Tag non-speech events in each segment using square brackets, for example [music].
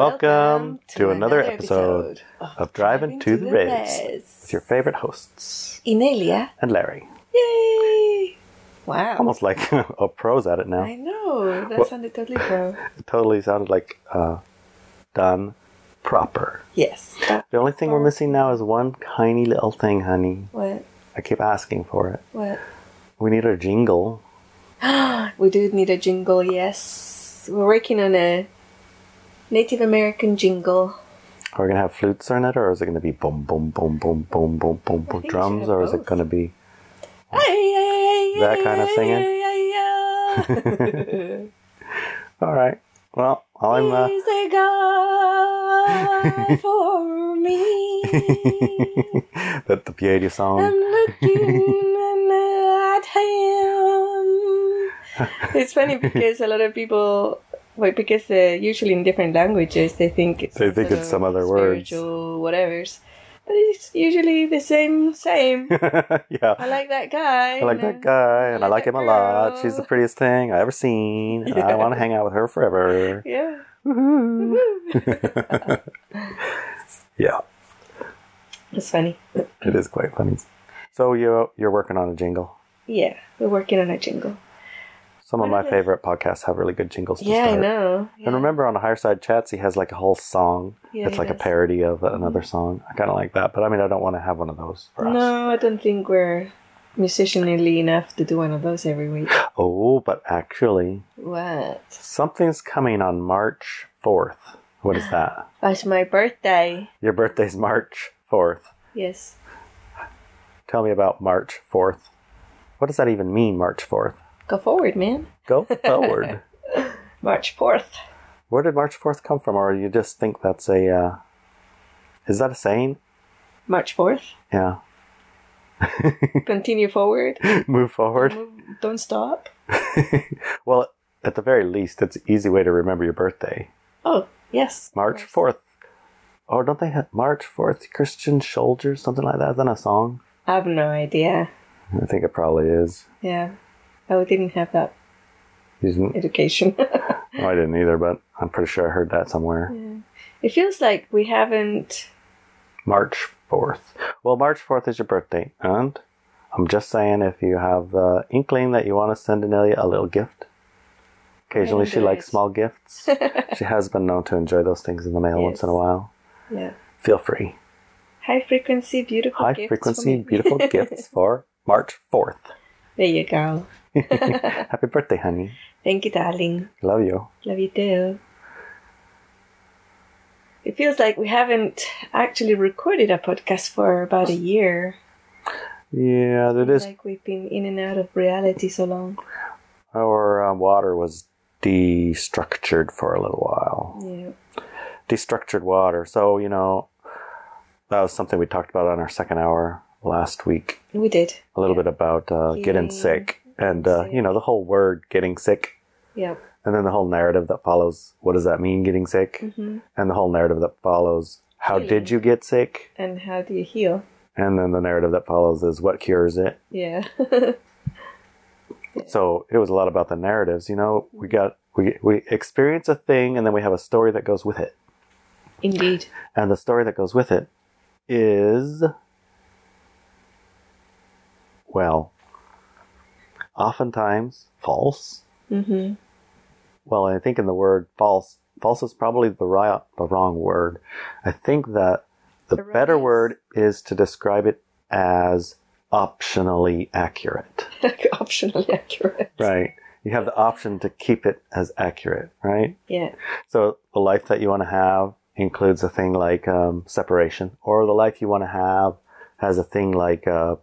Welcome, to, another, episode, of Driving to the Res with your favorite hosts, Inelia. and Larry. Yay! Wow. Almost like [laughs] a pro's at it now. I know. That What- sounded totally pro. [laughs] It totally sounded like uh, done proper. Yes. The only thing we're missing now is one tiny little thing, honey. what? I keep asking for it. What? We need a jingle. [gasps] We do need a jingle, yes. We're working on a Native American jingle. Are we gonna have flutes on it, or is it gonna be boom, boom, boom, boom, boom, boom, boom, boom drums, or both. is it gonna be that kind of singing? [laughs] all right. Well, I'm. Uh... He's a God [laughs] for me. [laughs] That the Piety song. I'm looking at him. It's funny because a lot of people well, because uh, usually in different languages they think it's They think it's some other words. whatever's, but it's usually the same. Same. [laughs] yeah. I like that guy. I like that guy, and I like that him a lot. girl. She's the prettiest thing I ever seen. and I want to hang out with her forever. [laughs] Yeah. Woohoo. [laughs] yeah, It's funny. it is quite funny. So you you're working on a jingle. Yeah, we're working on a jingle. Some of my it? favorite podcasts have really good jingles. To Yeah, start. I know. And remember, on the Higher Side Chats, he has like a whole song. Yeah, it's like a parody of another mm-hmm. song. I kind of like that, but I mean, I don't want to have one of those for us. No, I don't think we're musicianly enough to do one of those every week. Oh, but actually, What? something's coming on March fourth. What is that? [gasps] That's my birthday. Your birthday's March fourth. Yes. Tell me about March 4th. What does that even mean, March 4th? Go forward, man. Go [laughs] forward. March 4th. Where did March 4th come from? Or you just think that's a. Uh, is that a saying? March 4th. Yeah. [laughs] Continue forward. Move forward. Move- Don't stop. [laughs] well, at the very least, it's an easy way to remember your birthday. Oh, yes. March 4th. Or don't they have March 4th, Christian Soldiers, something like that? Is that a song? I have no idea. I think it probably is. Yeah. Oh, I didn't have that You didn't- education. [laughs] oh, I didn't either, but I'm pretty sure I heard that somewhere. it feels like we haven't. March 4th. Well, March 4th is your birthday, and I'm just saying if you have the inkling that you want to send Inelia a little gift, occasionally she likes small gifts. [laughs] she has been known to enjoy those things in the mail once in a while. Yeah. Feel free. High frequency, beautiful High frequency, beautiful [laughs] gifts for March 4th. There you go. [laughs] Happy birthday, honey. Thank you, darling. Love you. Love you too. It feels like we haven't actually recorded a podcast for about a year. Yeah, that is. Like we've been in and out of reality so long. Our uh, water was destructured for a little while. Yeah. destructured water. So, you know, that was something we talked about on our second hour last week. We did. A little bit about uh, Getting sick and, uh, you know, the whole word getting sick. Yeah. And then the whole narrative that follows what does that mean, getting sick? hmm And the whole narrative that follows how did you get sick? And how do you heal? And then the narrative that follows is what cures it. [laughs] Yeah. So it was a lot about the narratives. You know, we got, we, we experience a thing and then we have a story that goes with it. Indeed. And the story that goes with it is, well, oftentimes false. hmm Well, I think in the word false, false is probably the right, the wrong word. I think that the better word is to describe it as optionally accurate. [laughs] Optionally accurate. Right. You have the option to keep it as accurate, right? Yeah. So the life that you want to have includes a thing like um, separation, or the life you want to have has a thing like uh,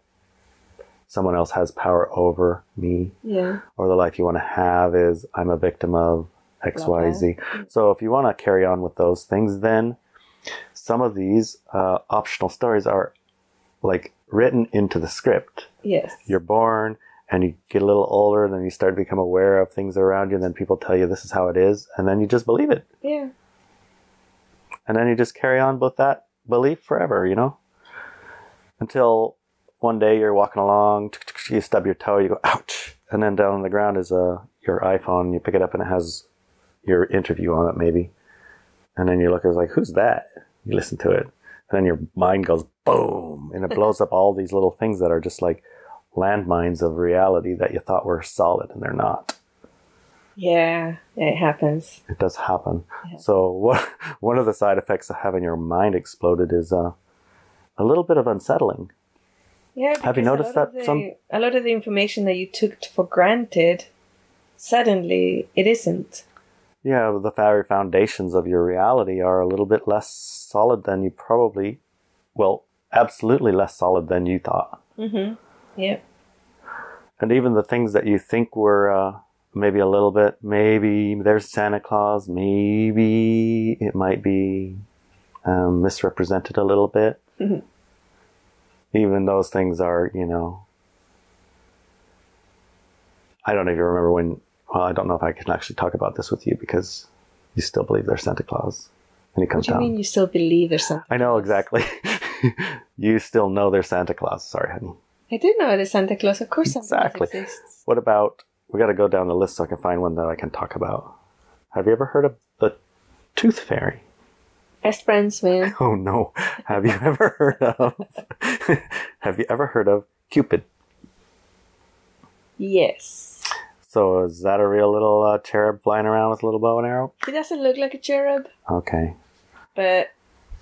someone else has power over me, Yeah. or the life you want to have is I'm a victim of XYZ. Blah, Y, blah. Z. So if you want to carry on with those things, then some of these uh, optional stories are like written into the script. Yes. You're born and you get a little older, and then you start to become aware of things around you, and then people tell you this is how it is, and then you just believe it Yeah. and then you just carry on with that belief forever, you know? Until one day you're walking along, you stub your toe, you go, ouch. And then down on the ground is uh, your iPhone, you pick it up and it has your interview on it, maybe. and then you look, it's like, who's that? You listen to it, and then your mind goes boom, and it [laughs] blows up all these little things that are just like landmines of reality that you thought were solid, and they're not. Yeah, it happens. It does happen. Yeah. So what? One of the side effects of having your mind exploded is uh, a little bit of unsettling. Yeah. Have you noticed that the- some- a lot of the information that you took for granted, suddenly it isn't. Yeah, the very foundations of your reality are a little bit less solid than you probably, well, absolutely less solid than you thought. Mm-hmm. Yep. And even the things that you think were uh, maybe a little bit, maybe there's Santa Claus, maybe it might be um, misrepresented a little bit. Mhm. Even those things are, you know, I don't even remember when. Well, I don't know if I can actually talk about this with you because you still believe there's Santa Claus, and he What comes do you down. mean you still believe there's something? I know exactly. [laughs] you still know there's Santa Claus. Sorry, honey. I do know there's Santa Claus. Of course, Santa Exactly. Claus exists. What about? We got to go down the list so I can find one that I can talk about. Have you ever heard of the Tooth Fairy? Best friends, man. [laughs] Oh no! Have you ever heard of? [laughs] have you ever heard of Cupid? yes. So is that a real little uh, cherub flying around with a little bow and arrow? He doesn't look like a cherub, Okay, but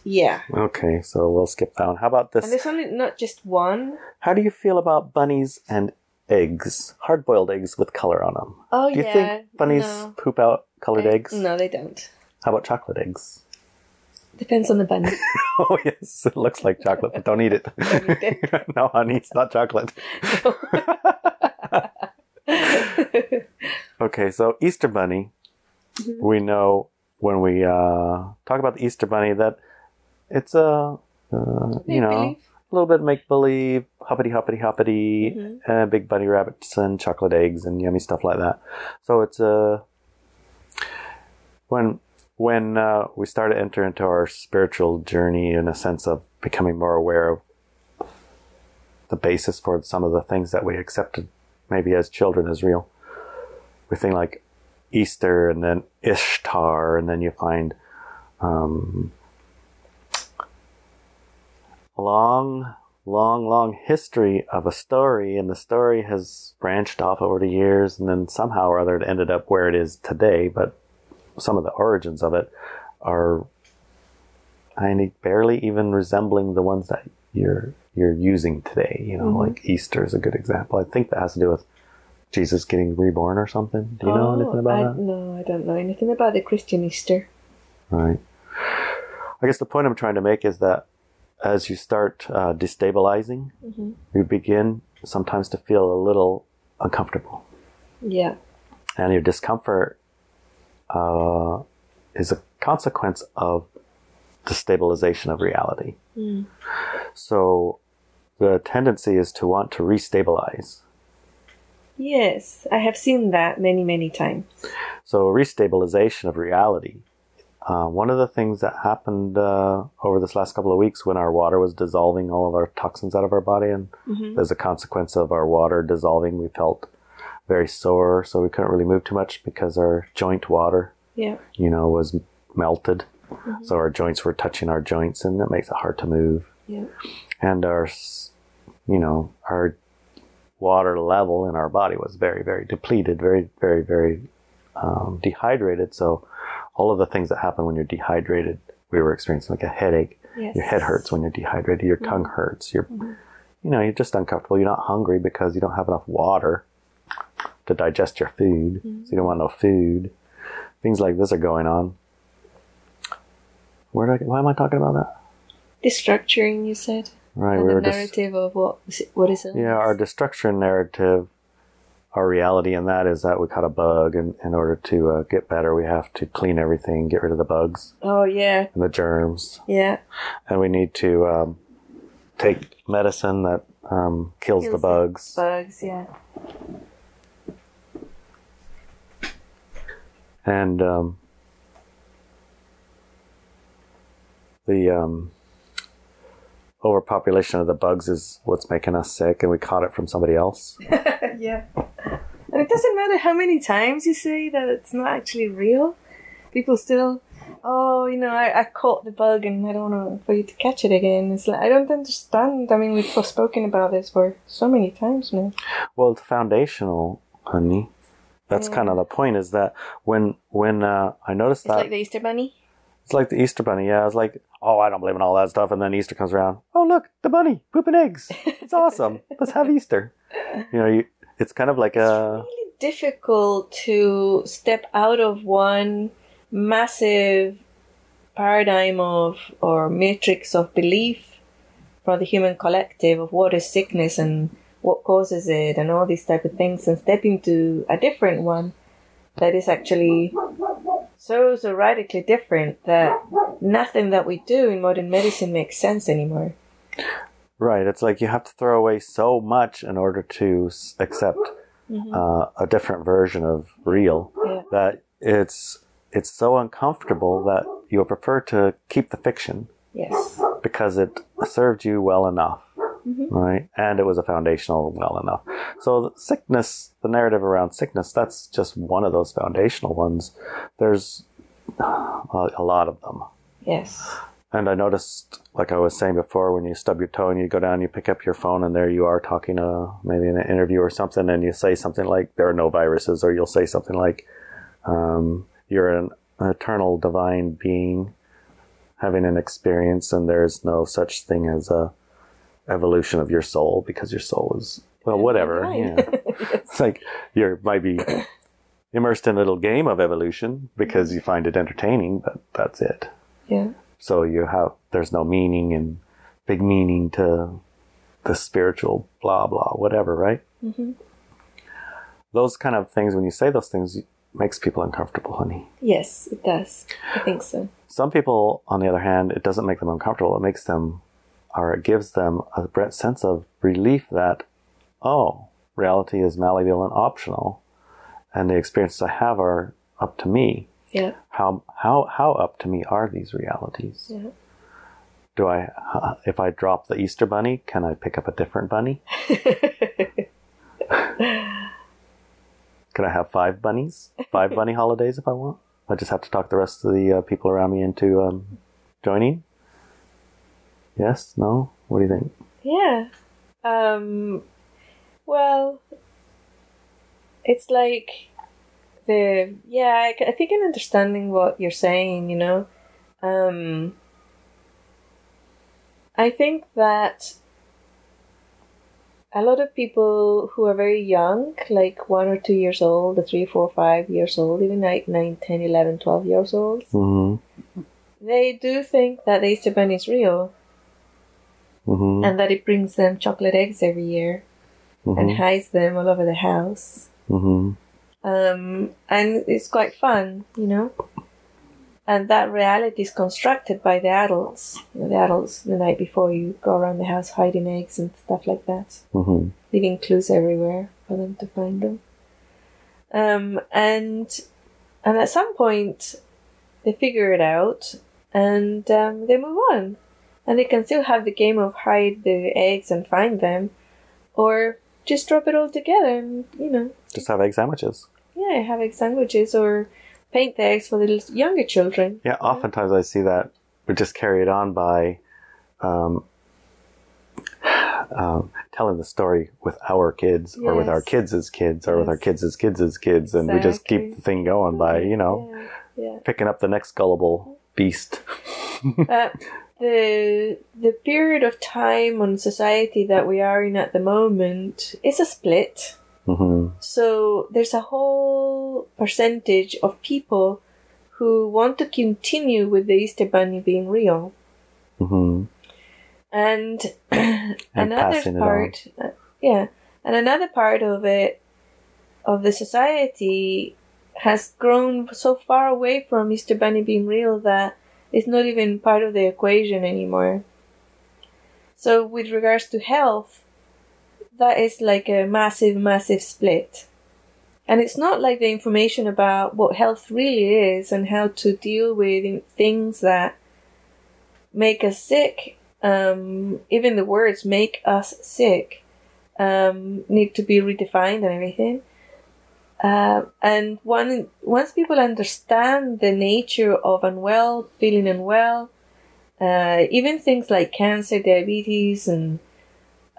yeah. okay. So we'll skip that one. How about this? And there's only not just one. How do you feel about bunnies and eggs? Hard-boiled eggs with color on them. Oh yeah. Do you think bunnies No. poop out colored I- eggs? No, they don't. How about chocolate eggs? Depends on the bunny. [laughs] Oh yes, it looks like chocolate, but don't eat it. Don't eat [laughs] no, honey, it's not chocolate. [laughs] Okay, so Easter Bunny, Mm-hmm. we know when we uh, talk about the Easter Bunny that it's a uh, you know a little bit make believe, hoppity hoppity hoppity, Mhm. uh, big bunny rabbits and chocolate eggs and yummy stuff like that. So it's a when when uh, we start to enter into our spiritual journey in a sense of becoming more aware of the basis for some of the things that we accepted maybe as children as real. We think like Easter and then Ishtar, and then you find um, long, long, long history of a story, and the story has branched off over the years, and then somehow or other it ended up where it is today. But some of the origins of it are I mean, barely even resembling the ones that you're you're using today. You know, Mhm. like Easter is a good example. I think that has to do with Jesus getting reborn or something. Do you know anything about Oh, I, that? No, I don't know anything about the Christian Easter. Right. I guess the point I'm trying to make is that as you start uh, destabilizing, Mhm. you begin sometimes to feel a little uncomfortable. Yeah. And your discomfort uh, is a consequence of the stabilization of reality. Mm. So the tendency is to want to restabilize. Yes, I have seen that many, many times. So restabilization of reality. Uh, one of the things that happened uh, over this last couple of weeks when our water was dissolving all of our toxins out of our body, and Mhm. as a consequence of our water dissolving, we felt very sore, so we couldn't really move too much because our joint water, Yeah. you know, was melted. Mm-hmm. So our joints were touching our joints, and that makes it hard to move. Yeah. And our, you know, our water level in our body was very, very depleted, very, very, very um, dehydrated. So all of the things that happen when you're dehydrated, we were experiencing like a headache. Yes. Your head hurts when you're dehydrated. Your tongue mm-hmm. hurts. You're, mm-hmm. you know, you're just uncomfortable. You're not hungry because you don't have enough water to digest your food. So you don't want no food. Things like this are going on. Where did I, why am I talking about that? Destructuring, you said. Right, and we the were just narrative of what is it, what is it? yeah, our destruction narrative, our reality, and that is that we caught a bug, and in order to uh, get better, we have to clean everything, get rid of the bugs Oh yeah, and the germs, yeah. and we need to um, take medicine that um, kills, the Kills the bugs. Bugs, yeah. And um, the um, overpopulation of the bugs is what's making us sick, and we caught it from somebody else. [laughs] yeah. And it doesn't matter how many times you say that it's not actually real. People still oh, you know, I, I caught the bug and I don't want for you to catch it again. It's like, I don't understand. I mean, we've spoken about this for so many times now. Well, it's foundational, honey. That's Yeah. kind of the point. Is that when when uh, I noticed that It's that like the Easter Bunny. it's like the Easter bunny. Yeah, I was like, oh, I don't believe in all that stuff. And then Easter comes around. Oh, look, the bunny pooping eggs. It's awesome. [laughs] Let's have Easter. You know, you, it's kind of like a really difficult to step out of one massive paradigm of or matrix of belief from the human collective of what is sickness and what causes it and all these type of things and step into a different one that is actually so so radically different that nothing that we do in modern medicine makes sense anymore right. It's like you have to throw away so much in order to accept uh, a different version of real. yeah That it's it's so uncomfortable that you'll prefer to keep the fiction yes because it served you well enough, right? And it was a foundational well enough. So the sickness, the narrative around sickness, that's just one of those foundational ones. There's [sighs] a, a lot of them. yes And I noticed, like I was saying before, when you stub your toe and you go down, you pick up your phone, and there you are talking to maybe in an interview or something, and you say something like, There are no viruses, or you'll say something like, um, You're an eternal divine being having an experience, and there's no such thing as a evolution of your soul because your soul is, well, whatever. Yeah. [laughs] It's like you might be immersed in a little game of evolution because you find it entertaining, but that's it. yeah So you have there's no meaning and big meaning to the spiritual blah blah whatever, right? Mhm. Those kind of things when you say those things makes people uncomfortable, honey. Yes, it does. I think so. Some people, on the other hand, it doesn't make them uncomfortable. It makes them, or it gives them a sense of relief that, oh, reality is malleable and optional, and the experiences I have are up to me. Yeah, How how how up to me are these realities? yeah. Do I, uh, if I drop the Easter bunny, can I pick up a different bunny? [laughs] Can I have five bunnies? Five bunny [laughs] holidays if I want? I just have to talk the rest of the uh, people around me into um, joining? Yes? No? What do you think? yeah. Um. Well, it's like the yeah. I think I'm understanding what you're saying. You know, um. I think that a lot of people who are very young, like one or two years old, or three, four, five years old, even like 9, 10, 11, 12 years old, Mm-hmm. they do think that the Easter Bunny is real Mm-hmm. and that it brings them chocolate eggs every year and Mm-hmm. hides them all over the house. Mm-hmm. Um, and it's quite fun, you know. And that reality is constructed by the adults. The adults the night before you go around the house hiding eggs and stuff like that, Mm-hmm. leaving clues everywhere for them to find them. Um, and and at some point, they figure it out and um, they move on, and they can still have the game of hide the eggs and find them, or just drop it all together and you know Just have egg sandwiches. yeah, have egg sandwiches or paint the eggs for the little younger children. Yeah, oftentimes I see that we just carry it on by um, [sighs] um, telling the story with our kids or with our kids as kids or with our kids as kids as kids and we just keep the thing going by, you know, Yeah, picking up the next gullible beast. [laughs] But [laughs] the the period of time on society that we are in at the moment is a split. hmm So there's a whole percentage of people who want to continue with the Easter Bunny being real. hmm and [clears throat] And another part uh, yeah and another part of it of the society has grown so far away from mr bunny being real that it's not even part of the equation anymore so with regards to health that is like a massive massive split and it's not like the information about what health really is and how to deal with things that make us sick um, even the words make us sick um, need to be redefined and everything. Uh, and once people understand the nature of unwell, feeling unwell, uh, even things like cancer, diabetes, and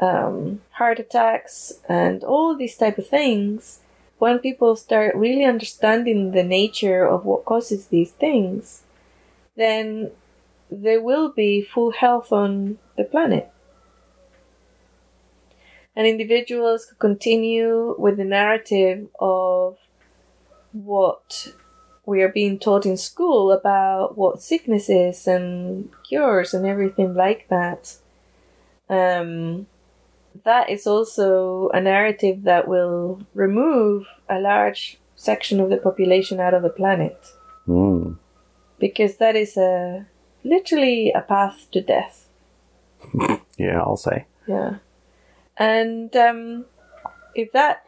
um, heart attacks, and all these type of things, when people start really understanding the nature of what causes these things, then there will be full health on the planet. And individuals could continue with the narrative of what we are being taught in school about what sickness is and cures and everything like that. Um, that is also a narrative that will remove a large section of the population out of the planet. Mm. Because that is a literally a path to death. [laughs] Yeah, I'll say. Yeah. And um, if that,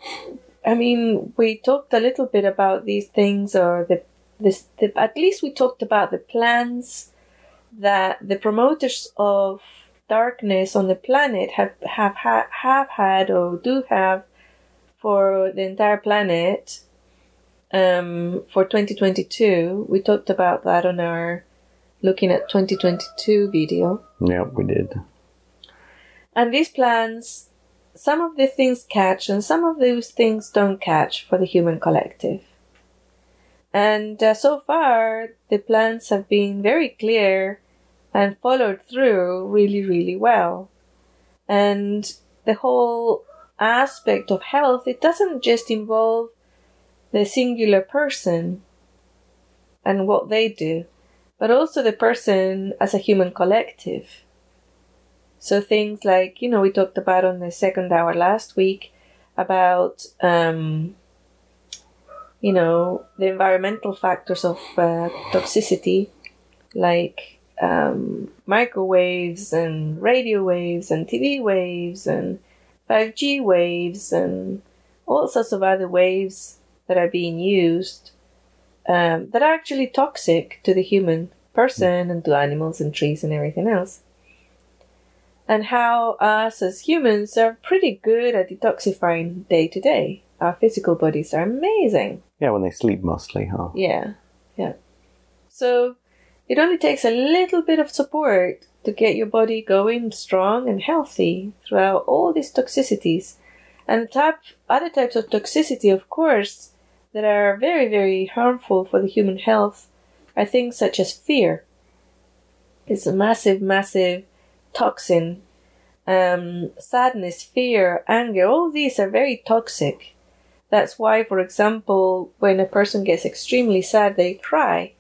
I mean, we talked a little bit about these things, or the this, the, at least we talked about the plans that the promoters of darkness on the planet have have ha- have had or do have for the entire planet um, for 2022. We talked about that on our looking at 2022 video. Yep, we did. And these plans, some of the things catch and some of those things don't catch for the human collective. And uh, so far, the plans have been very clear and followed through really, really well. And the whole aspect of health, it doesn't just involve the singular person and what they do, but also the person as a human collective. So things like, you know, we talked about on the second hour last week about, um, you know, the environmental factors of uh, toxicity, like um, microwaves and radio waves and TV waves and 5G waves and all sorts of other waves that are being used um, that are actually toxic to the human person and to animals and trees and everything else. And how us as humans are pretty good at detoxifying day to day. Our physical bodies are amazing. Yeah, when they sleep mostly, huh? Yeah, yeah. So it only takes a little bit of support to get your body going strong and healthy throughout all these toxicities. And type, other types of toxicity, of course, that are very, very harmful for the human health are things such as fear. It's a massive, massive toxin. Um, sadness, fear, anger, all these are very toxic. That's why, for example, when a person gets extremely sad, they cry.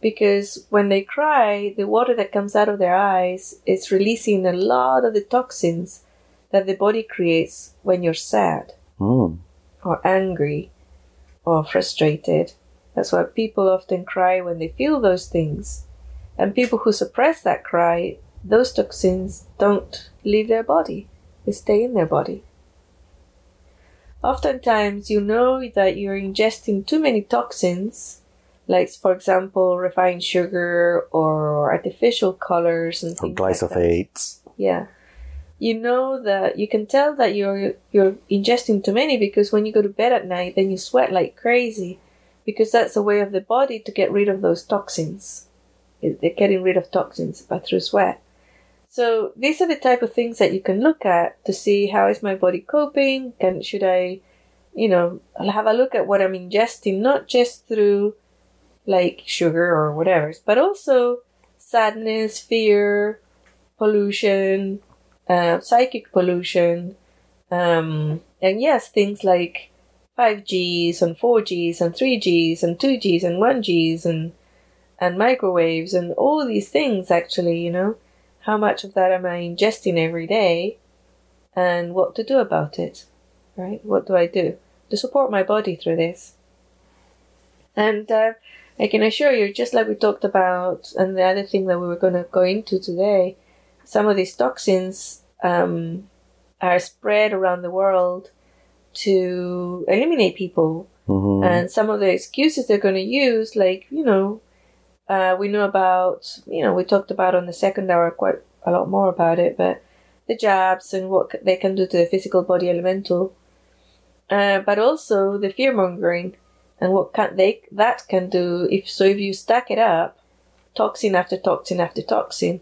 Because when they cry, the water that comes out of their eyes is releasing a lot of the toxins that the body creates when you're sad Mm. or angry or frustrated. That's why people often cry when they feel those things. And people who suppress that cry, those toxins don't leave their body, they stay in their body. Oftentimes, you know that you're ingesting too many toxins, like, for example, refined sugar or artificial colors and Or things like glyphosates. Yeah. You know that you can tell that you're you're ingesting too many because when you go to bed at night then you sweat like crazy because that's a way of the body to get rid of those toxins. They're getting rid of toxins by through sweat. So these are the type of things that you can look at to see how is my body coping? Can should I, you know, have a look at what I'm ingesting, not just through like sugar or whatever, but also sadness, fear, pollution, uh, psychic pollution, um, and yes, things like 5Gs and 4Gs and 3Gs and 2Gs and 1Gs and and microwaves and all these things actually, you know, how much of that am I ingesting every day and what to do about it, right? What do I do to support my body through this? And uh, I can assure you, just like we talked about, and the other thing that we were going to go into today, some of these toxins um, are spread around the world to eliminate people. hmm And some of the excuses they're going to use, like, you know, uh, we know about, you know, we talked about on the second hour quite a lot more about it, but the jabs and what they can do to the physical body elemental. uh, but also the fear mongering and what can they that can do if so if you stack it up toxin after toxin after toxin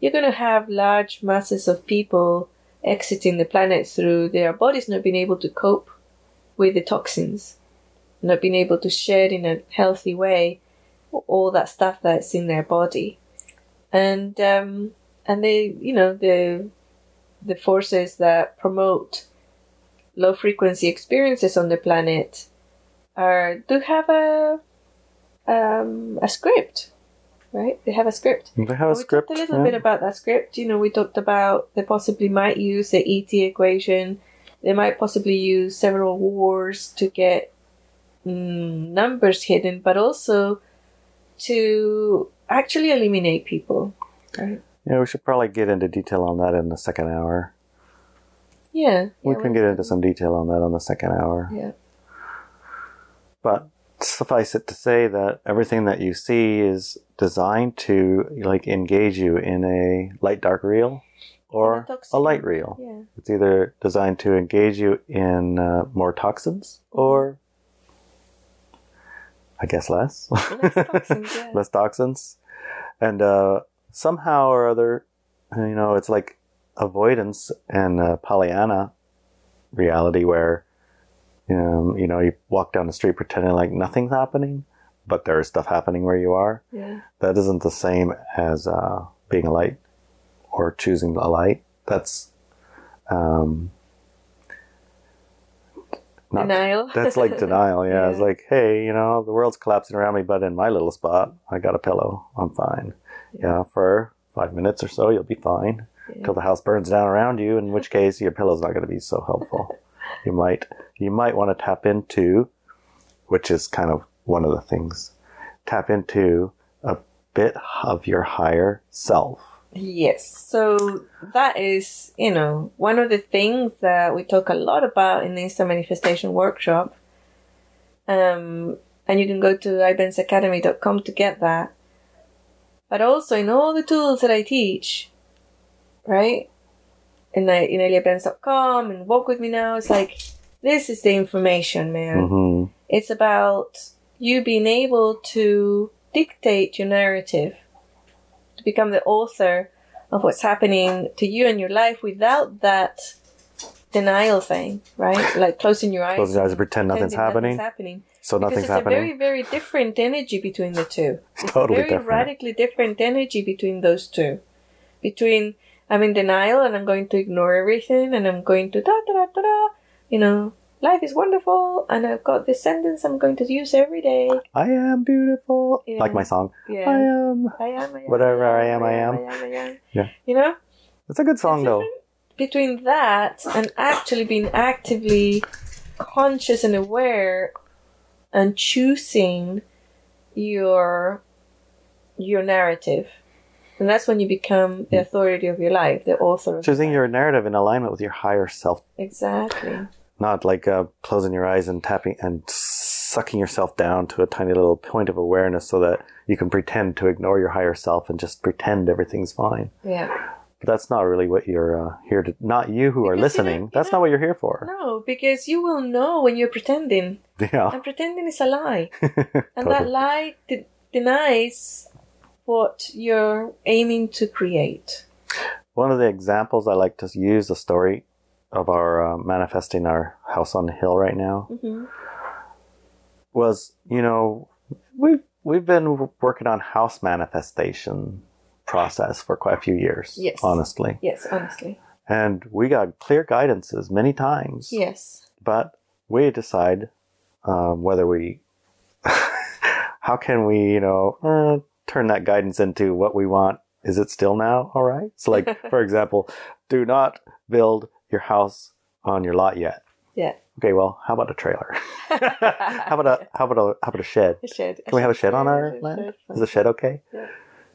you're going to have large masses of people exiting the planet through their bodies not being able to cope with the toxins not being able to shed in a healthy way all that stuff that's in their body and um and they you know the the forces that promote low frequency experiences on the planet are do have a um, a script, right? They have a script. They have a we script. talked a little yeah. bit about that script. You know, we talked about they possibly might use the ET equation. They might possibly use several wars to get mm, numbers hidden, but also to actually eliminate people. Right? Yeah, we should probably get into detail on that in the second hour. Yeah. We yeah, can get into some detail on that on the second hour. Yeah. But suffice it to say that everything that you see is designed to like engage you in a light dark reel or a a light reel. Yeah. It's either designed to engage you in uh, more toxins or I guess less. Less toxins, [laughs] yeah. less toxins. And uh, somehow or other, you know, it's like avoidance and uh, Pollyanna reality where, um, you know, you walk down the street pretending like nothing's happening, but there is stuff happening where you are. Yeah. That isn't the same as uh, being a light or choosing a light. That's um, not Denial. that's like [laughs] denial. Yeah. It's like, hey, you know, the world's collapsing around me, but in my little spot, I got a pillow. I'm fine. Yeah. for five minutes or so, you'll be fine. Till the house burns down around you, in which [laughs] case your pillow's not going to be so helpful. [laughs] you might you might want to tap into, which is kind of one of the things, tap into a bit of your higher self. Yes. So that is, you know, one of the things that we talk a lot about in the Instant Manifestation Workshop. Um, and you can go to ibensacademy.com to get that. But also in all the tools that I teach, right? In, in eliabens.com and Walk With Me Now, it's like, this is the information, man. hmm It's about you being able to dictate your narrative, become the author of what's happening to you and your life without that denial thing, right? [sighs] Like closing your eyes. Close your eyes and pretend nothing's happening. happening. So Because nothing's it's a happening. very, very different energy between the two. [laughs] It's totally a very different. radically different energy between those two. Between I'm in denial and I'm going to ignore everything and I'm going to da da da da da. You know, life is wonderful and I've got this sentence I'm going to use every day. I am beautiful. Yeah. Like my song. Yeah. I am. I am, I am, Whatever I am, I I am. am, I am. Yeah. You know? It's a good song though. Between that and actually being actively conscious and aware and choosing your your narrative. And that's when you become the authority of your life, the author of Choosing your your narrative in alignment with your higher self, Exactly. Not like uh, closing your eyes and tapping and sucking yourself down to a tiny little point of awareness so that you can pretend to ignore your higher self and just pretend everything's fine. Yeah. But that's not really what you're uh, here to. Not you who are Because you listening. That's not don't- what you're here for. No, because you will know when you're pretending. Yeah. And pretending is a lie. [laughs] And Totally. that lie de- denies what you're aiming to create. One of the examples I like to use the story of our uh, manifesting our house on the hill right now hmm was, you know, we've we've been working on house manifestation process for quite a few years. Yes. honestly, Yes, honestly. and we got clear guidances many times. Yes. but we decide um, whether we [laughs] how can we you know uh, turn that guidance into what we want is it still now all right so like [laughs] for example do not build your house on your lot yet Yeah. okay well how about a trailer [laughs] how about a how about a how about a shed A shed. can we have a shed on our A land is a shed okay Yeah.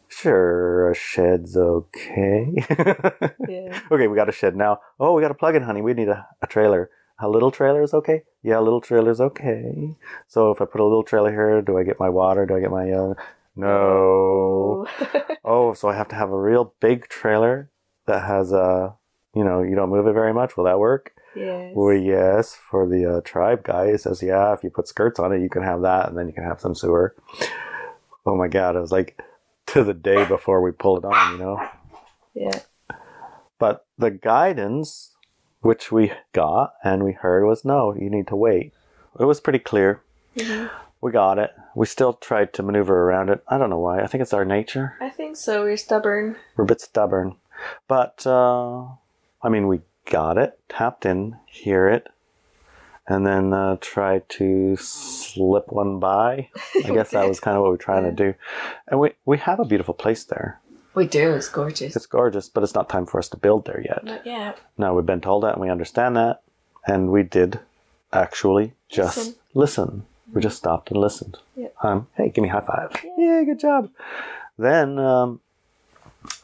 sure a shed's okay [laughs] Yeah. okay, we got a shed now. Oh, we got a plug-in, honey. We need a, a trailer. A little trailer is okay. Yeah, a little trailer is okay. So if I put a little trailer here, do I get my water? Do I get my uh, no? [laughs] Oh, so I have to have a real big trailer that has a, you know, you don't move it very much. Will that work? Yes. Well, yes, for the uh, tribe guy, he says, yeah, if you put skirts on it, you can have that, and then you can have some sewer. Oh my god, it was like [laughs] to the day before we pull it on, you know? Yeah. But the guidance, which we got and we heard, was no, you need to wait. It was pretty clear. Mhm. We got it. We still tried to maneuver around it. I don't know why. I think it's our nature. I think so. We're stubborn. We're a bit stubborn. But, uh, I mean, we got it, tapped in, hear it, and then uh, tried to slip one by. [laughs] I guess that was kind of what we're trying to do. And we, we have a beautiful place there. We do. It's gorgeous. It's gorgeous, but it's not time for us to build there yet. Not yet. No, we've been told that and we understand that. And we did actually just Listen. listen. We just stopped and listened. Yeah. Um, hey, give me a high five. Yeah, good job. Then um,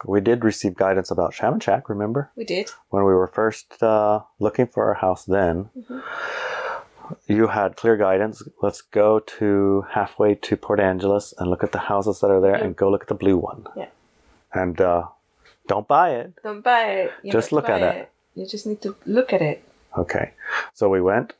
we did receive guidance about Shaman Shack, remember? We did. When we were first uh, looking for our house then, you had clear guidance. Let's go to halfway to Port Angeles and look at the houses that are there and go look at the blue one. Yeah. And uh, don't buy it. Don't buy it. You Just look at it. You just need to look at it. Okay. So we went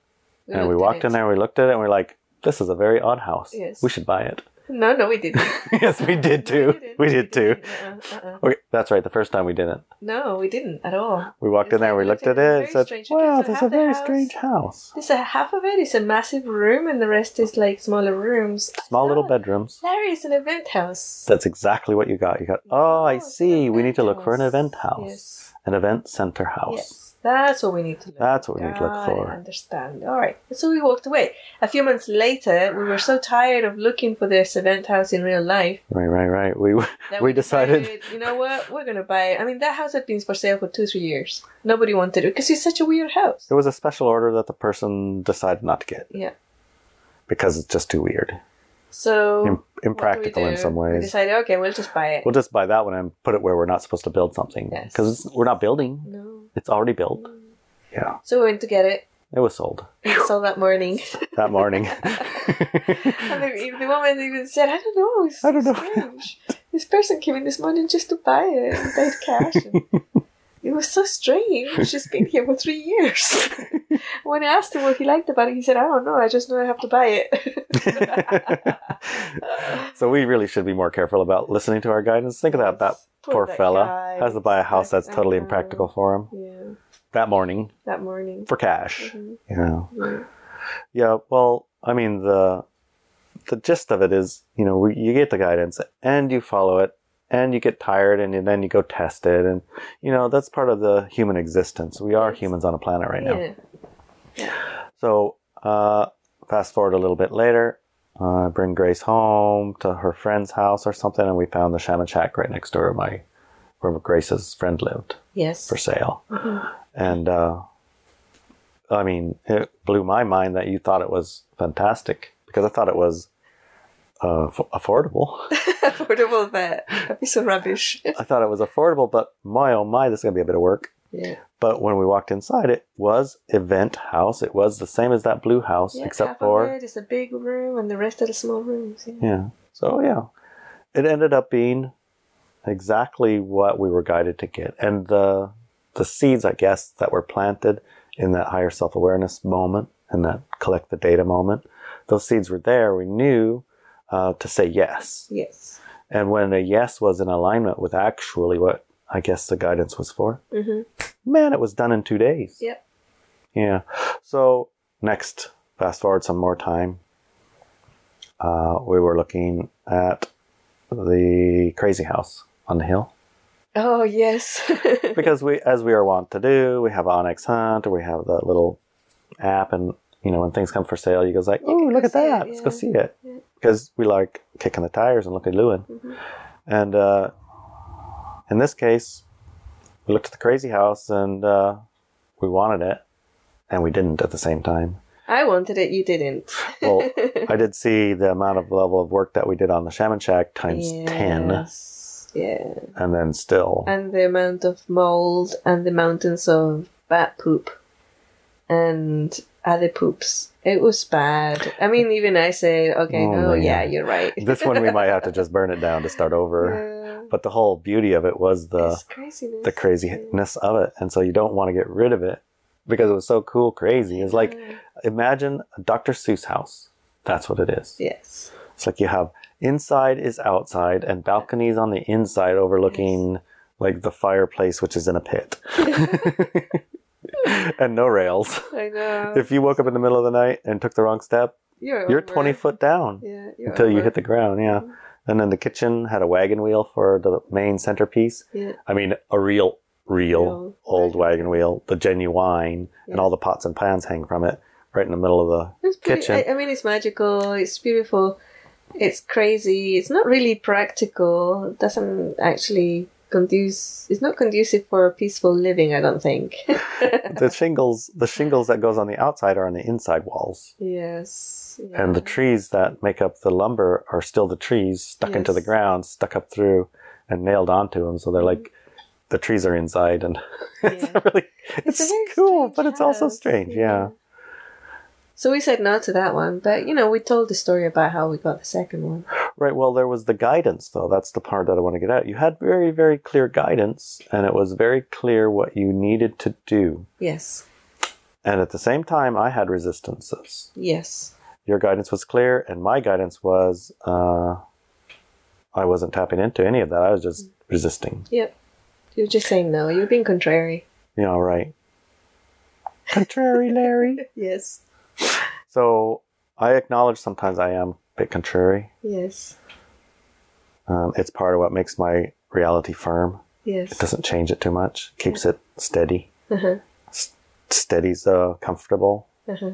and we walked in there, we looked at it, and we're like, this is a very odd house. Yes. We should buy it. No, no, we didn't. [laughs] yes, we did too. didn't. We did too. Uh-uh, uh-uh. Okay, that's right. The first time we didn't. No, we didn't at all. We walked in there, like we looked at it, a said, wow, this is a very house- strange house. This a half of it is a massive room, and the rest is like smaller rooms. Small little Oh, bedrooms. Larry, it's an event house. That's exactly what you got. You got, oh, oh I see. We need to look for an event house, Yes. an event center house. Yes. That's what we need to look That's what we need to look for. I understand. All right. So we walked away. A few months later, we were so tired of looking for this event house in real life Right, right, right. We that [laughs] we decided. you know what, we're gonna buy it. I mean, that house had been for sale for two, three years. Nobody wanted it because it's such a weird house. It was a special order that the person decided not to get Yeah. because it's just too weird, So Im- what do we impractical in some We decided, okay, we'll just buy it. We'll just buy that one and put it where we're not supposed to build something Yes. because we're not building; no. it's already built. Mm. Yeah, So we went to get it. it was sold [laughs] And we saw that morning. [laughs] that morning. [laughs] And the, the woman even said, I don't know, I don't know. This person came in this morning just to buy it and paid cash. And it was so strange. She's been here for three years. [laughs] when I asked him what he liked about it, he said, I don't know, I just know I have to buy it. [laughs] so we really should be more careful about listening to our guidance. Think of that that poor that fella guy. has to buy a house that's totally impractical for him Yeah, that morning that morning. for cash. Mhm. You know. Yeah. Yeah, well, I mean the the gist of it is, you know, we, you get the guidance and you follow it and you get tired and then you go test it and you know, that's part of the human existence. We are humans on a planet right now. Yeah. So, uh fast forward a little bit later, uh, bring Grace home to her friend's house or something and we found the shaman shack right next door my where Grace's friend lived Yes. for sale. Mhm. And uh, I mean, it blew my mind that you thought it was fantastic because I thought it was uh, f- affordable. [laughs] Affordable, but that'd be so rubbish. I thought it was affordable, but my oh my, this is gonna be a bit of work. yeah. But when we walked inside, it was event house. It was the same as that blue house, Yeah, except for it is a big room and the rest are the small rooms. Yeah. yeah. So yeah, it ended up being exactly what we were guided to get, and the the seeds, I guess, that were planted in that higher self awareness moment and that collect the data moment, those seeds were there. We knew uh, to say yes, Yes. and when a yes was in alignment with actually what I guess the guidance was for, hmm man, it was done in two days. Yep. Yeah. So next, fast forward some more time. Uh, we were looking at the crazy house on the hill Oh yes. [laughs] because we, as we are wont to do, we have Onyx Hunt or we have the little app, and you know when things come for sale, you go like, "Oh, look at see it, that! Let's go see it," Yeah. Because we like kicking the tires and looking at Lewin. Mhm. And uh, in this case, we looked at the crazy house and uh, we wanted it, and we didn't at the same time. I wanted it, you didn't. Well, [laughs] I did see the amount of level of work that we did on the Shaman Shack times 10, Yes. Yeah. and then still. And the amount of mold and the mountains of bat poop and other poops. It was bad. I mean, even I say, okay, Oh, no, man. yeah, you're right. this one we might have to just burn it down to start over. [laughs] Yeah. But the whole beauty of it was the craziness. the craziness of it, and so you don't want to get rid of it. because it was so cool, crazy. It's like Mm. imagine a Dr. Seuss house. That's what it is. Yes. It's like you have inside is outside and balconies on the inside overlooking like the fireplace, which is in a pit. [laughs] [laughs] [laughs] and no rails. [laughs] I know. If you woke up in the middle of the night and took the wrong step, you're you're 20 foot down Yeah. You're until you hit the ground. Yeah. Mm-hmm. And then the kitchen had a wagon wheel for the main centerpiece. Yeah. I mean, a real, real Real old wagon wagon wheel, the genuine, and all the pots and pans hang from it right in the middle of the It's pretty, kitchen. I, I mean, it's magical. It's beautiful. It's crazy. It's not really practical. It doesn't actually conduce. It's not conducive for a peaceful living. I don't think. [laughs] the shingles, the shingles that goes on the outside are on the inside walls. yes. And the trees that make up the lumber are still the trees stuck into the ground, stuck up through, and nailed onto them. So they're mm-hmm. like the trees are inside, and [laughs] it's really It's it's, cool, but it's also house, strange. Yeah. So we said no to that one, but you know, we told the story about how we got the second one. right. Well, there was the guidance, though. That's the part that I want to get at. You had very, very clear guidance, and it was very clear what you needed to do. Yes. And at the same time, I had resistances. Yes. Your guidance was clear, and my guidance was uh, I wasn't tapping into any of that. I was just resisting. Yep. You're just saying no. You're being contrary. Yeah, right? Contrary, Larry. [laughs] Yes. So I acknowledge sometimes I am a bit contrary. Yes. Um, it's part of what makes my reality firm. Yes. It doesn't change it too much. Keeps it steady. Uh-huh. S- steady's uh, comfortable. Uh-huh.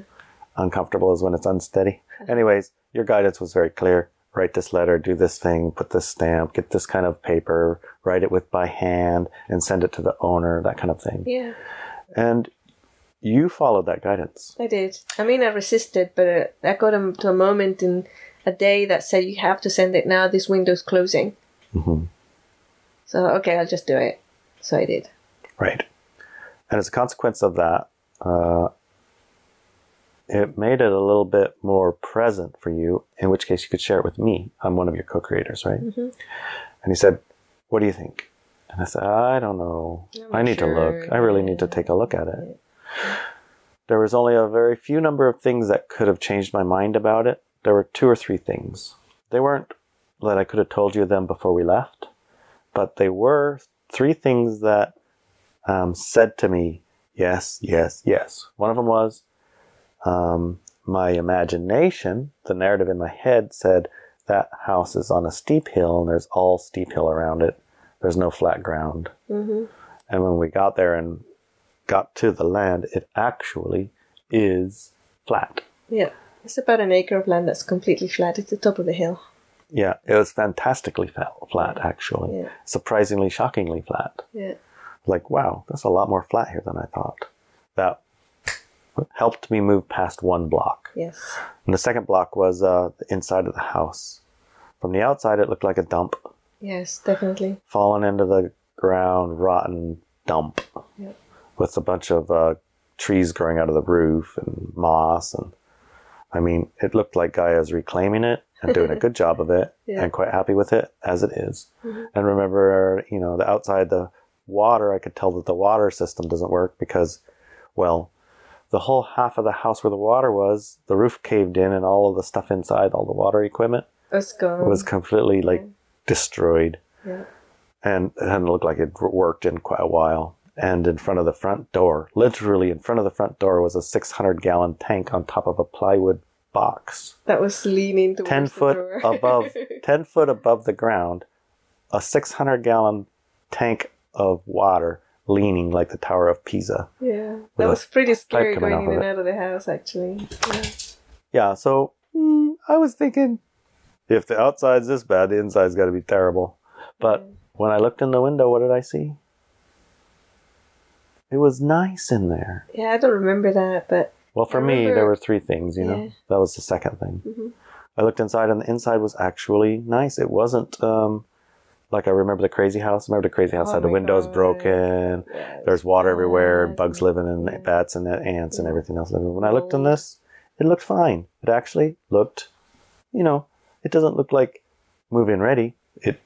Uncomfortable is when it's unsteady. Anyways, your guidance was very clear. Write this letter, do this thing, put this stamp, get this kind of paper, write it with by hand, and send it to the owner, that kind of thing. Yeah. And you followed that guidance. I did. I mean, I resisted, but uh, I got to a moment in a day that said, "You have to send it now. This window's closing." hmm So okay, I'll just do it. So I did. Right. And as a consequence of that, uh, it made it a little bit more present for you, in which case you could share it with me. I'm one of your co creators, right? Mhm. And he said, What do you think? And I said, I don't know. I'm I need to look. I really need to take a look at it. There was only a very few number of things that could have changed my mind about it. There were two or three things. They weren't that I could have told you them before we left, but they were three things that um, said to me, yes, yes, yes. One of them was um, my imagination, the narrative in my head said that house is on a steep hill and there's all steep hill around it. There's no flat ground. Mm-hmm. And when we got there and got to the land, it actually is flat. Yeah. It's about an acre of land that's completely flat. It's the top of the hill. Yeah, it was fantastically flat, actually. Yeah. Surprisingly, shockingly flat. Yeah. Like, wow, that's a lot more flat here than I thought. That helped me move past one block. Yes. And the second block was uh, the inside of the house. From the outside, it looked like a dump, Yes, definitely. fallen into the ground, rotten dump, Yeah. With a bunch of uh, trees growing out of the roof and moss. And I mean, it looked like Gaia's reclaiming it and doing a good [laughs] job of it, Yeah. and quite happy with it as it is. Mhm. And remember, you know, the outside the water, I could tell that the water system doesn't work because, well, the whole half of the house where the water was, the roof caved in, and all of the stuff inside, all the water equipment, It's gone. was completely like Yeah. destroyed, Yeah. and it hadn't looked like it worked in quite a while. And in front of the front door, literally in front of the front door, was a 600 gallon tank on top of a plywood box, That was leaning towards 10 the foot above, [laughs] 10 foot above the ground, a 600 gallon tank of water leaning like the Tower of Pisa. yeah. That was pretty scary coming going in and out of the house, actually. Yeah. Yeah, so mm, I was thinking, if the outside's this bad, the inside's got to be terrible. But when I looked in the window, what did I see? It was nice in there. Yeah, I don't remember that, but Well, for I me, there were three things, you know. Yeah. That was the second thing. Mhm. I looked inside, and the inside was actually nice. It wasn't um, like I remember the crazy house. I Remember the crazy house Oh had the windows God. broken. yeah, There's water everywhere, bad. bugs living, and Yeah. bats and ants and everything else living. When I looked in this, it looked fine. It actually looked, you know, it doesn't look like move in ready. It,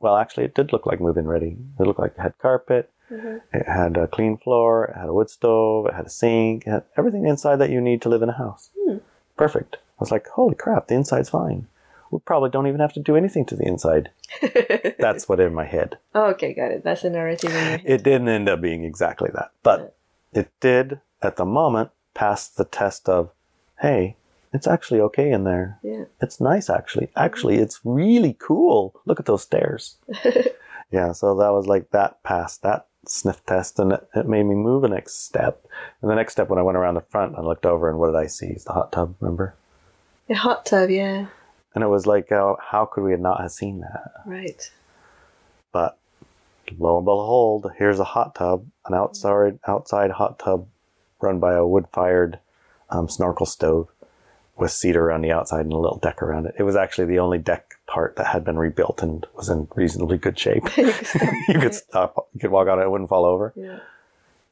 well, actually, it did look like move in ready. It looked like it had carpet, Mhm. It had a clean floor, it had a wood stove, it had a sink, it had everything inside that you need to live in a house. Hmm. Perfect. I was like, holy crap, the inside's fine. We probably don't even have to do anything to the inside. [laughs] That's what in my head. okay, got it. That's a narrative in your head. It didn't end up being exactly that, but it did at the moment pass the test of, hey, it's actually okay in there. Yeah. It's nice actually. Actually, it's really cool. Look at those stairs. [laughs] yeah, so that was like that passed that sniff test and it, made me move a next step. And the next step when I went around the front, I looked over and what did I see? It's the hot tub, remember? The hot tub, yeah. And it was like, uh, how could we not have seen that? Right. But lo and behold, here's a hot tub, an outside outside hot tub run by a wood fired um, snorkel stove with cedar on the outside and a little deck around it. It was actually the only deck part that had been rebuilt and was in reasonably good shape. You could stop. you could stop, you could walk on it, it wouldn't fall over. Yeah.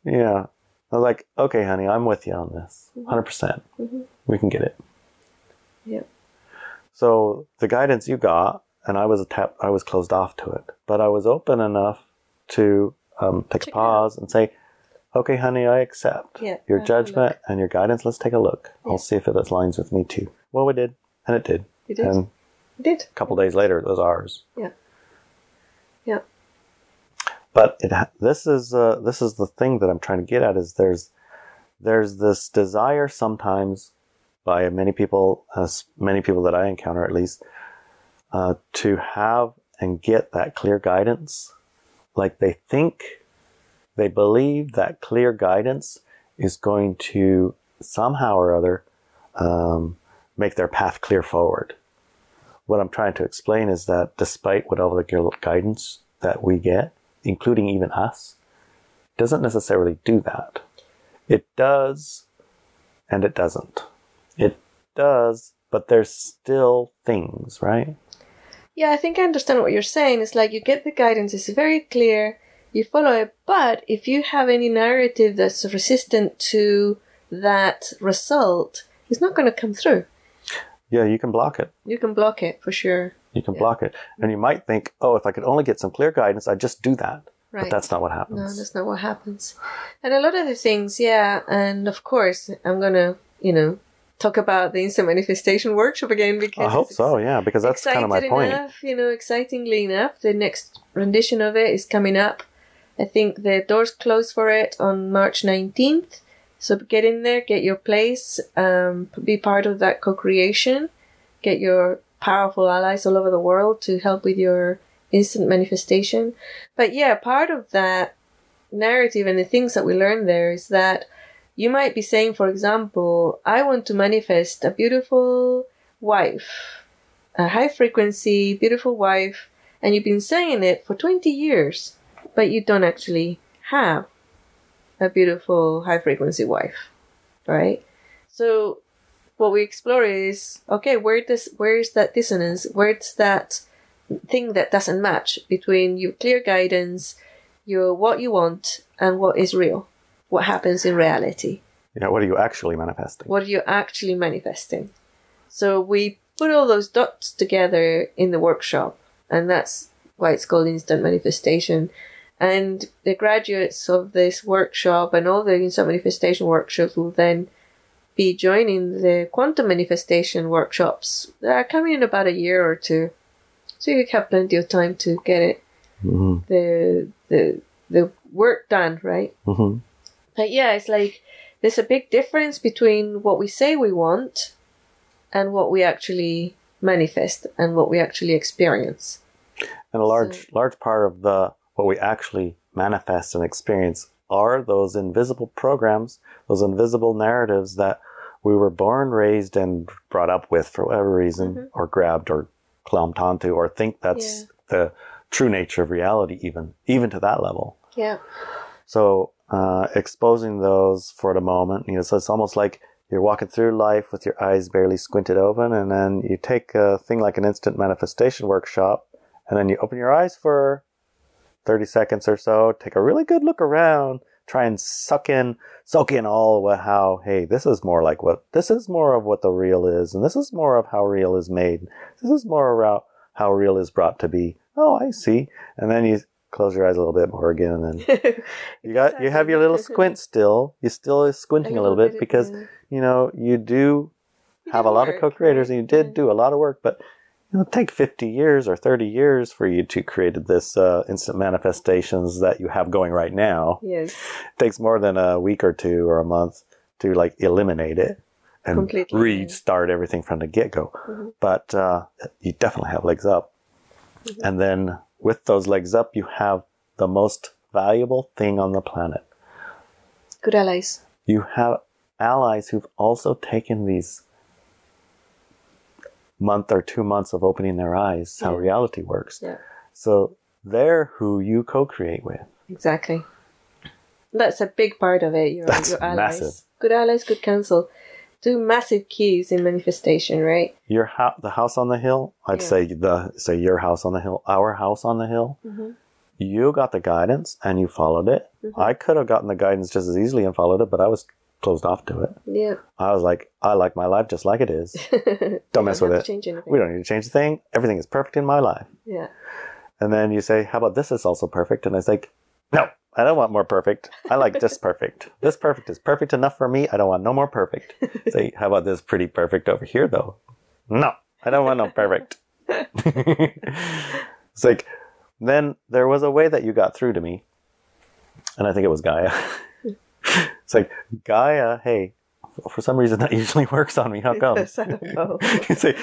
Yeah. I was like, okay, honey, I'm with you on this. 100%. percent Mhm. We can get it. Yep. So the guidance you got, and I was tap, I was closed off to it, but I was open enough to um, take Check a pause and say, "Okay, honey, I accept Yeah, your I'll judgment and your guidance. Let's take a look. Yeah. I'll see if it aligns with me too." Well, we did, and it did. You did? And You did? a couple days later, it was ours. Yeah. Yeah. But it this is uh, this is the thing that I'm trying to get at is there's there's this desire sometimes by many people, uh, many people that I encounter at least, uh, to have and get that clear guidance. Like they think, they believe that clear guidance is going to somehow or other um, make their path clear forward. What I'm trying to explain is that despite whatever gu- guidance that we get, including even us, doesn't necessarily do that. It does, and it doesn't. It does, but there's still things, right? Yeah, I think I understand what you're saying. It's like you get the guidance, it's very clear, you follow it, but if you have any narrative that's resistant to that result, it's not going to come through. Yeah, you can block it. You can block it for sure. You can Yeah. block it. And you might think, oh, if I could only get some clear guidance, I'd just do that. Right. But that's not what happens. no, that's not what happens. And a lot of the things, yeah, and of course, I'm going to, you know, talk about the instant manifestation [laughs] workshop again because I hope so, yeah, because that's kind of my excited point. enough, you know, excitingly enough, the next rendition of it is coming up. I think the doors close for it on March 19th. So get in there, get your place, um, be part of that co-creation, get your powerful allies all over the world to help with your instant manifestation. But yeah, part of that narrative and the things that we learn there is that you might be saying, for example, I want to manifest a beautiful wife, a high frequency, beautiful wife, and you've been saying it for 20 years, but you don't actually have a beautiful high frequency wife, right? So what we explore is okay, where does where is that dissonance? Where's that thing that doesn't match between your clear guidance, your what you want, and what is real? What happens in reality? You know, what are you actually manifesting? what are you're actually manifesting. So we put all those dots together in the workshop, and that's why it's called instant manifestation. And the graduates of this workshop and all the instant manifestation workshops will then be joining the quantum manifestation workshops that are coming in about a year or two. So you have plenty of time to get it hmm the the the work done, right? hmm But yeah, it's like there's a big difference between what we say we want and what we actually manifest and what we actually experience. And a large, large part of the what we actually manifest and experience are those invisible programs, those invisible narratives that we were born, raised, and brought up with for whatever reason, Mhm. or grabbed, or clumped onto, or think that's Yeah. the true nature of reality, even even to that level. Yeah. So uh, exposing those for the moment, you know, so it's almost like you're walking through life with your eyes barely squinted open, and then you take a thing like an instant manifestation workshop, and then you open your eyes for 30 seconds or so, take a really good look around, try and suck in, soak in all of how, hey, this is more like what, this is more of what the real is, and this is more of how real is made. This is more about how real is brought to be. Oh, I see. And then you close your eyes a little bit more again, and [laughs] you got you have your little squint still. You still is squinting a little bit because you know you do have a lot of co-creators, and you did do a lot of work, but. It'll take 50 years or 30 years for you to create this uh, instant manifestations that you have going right now. Yes. It takes more than a week or two or a month to like eliminate it and Completely. restart everything from the get-go. Mhm. But uh, you definitely have legs up. Mm-hmm. And then with those legs up, you have the most valuable thing on the planet. Good allies. You have allies who've also taken these month or two months of opening their eyes how reality works. Yeah. So they're who you co-create with. Exactly. That's a big part of it. Your, That's your allies. massive. Good allies, good counsel. Two massive keys in manifestation, right? Your house, the house on the hill. I'd Yeah. say the say your house on the hill, our house on the hill. Mm-hmm. You got the guidance and you followed it. Mhm. I could have gotten the guidance just as easily and followed it, but I was closed off to it. Yeah. I was like, I like my life just like it is. [laughs] Don't mess have with it. We don't need to change a thing. Everything is perfect in my life. Yeah. And then you say, How about this is also perfect? And I was like, No, I don't want more perfect. I like this [laughs] perfect. This perfect is perfect enough for me. I don't want no more perfect. [laughs] Say, How about this pretty perfect over here, though? No, I don't want no perfect. it's like, then there was a way that you got through to me. And I think it was Gaia. It's like, Gaia, hey, for some reason that usually [laughs] works on me. How come? I don't know. [laughs] you say,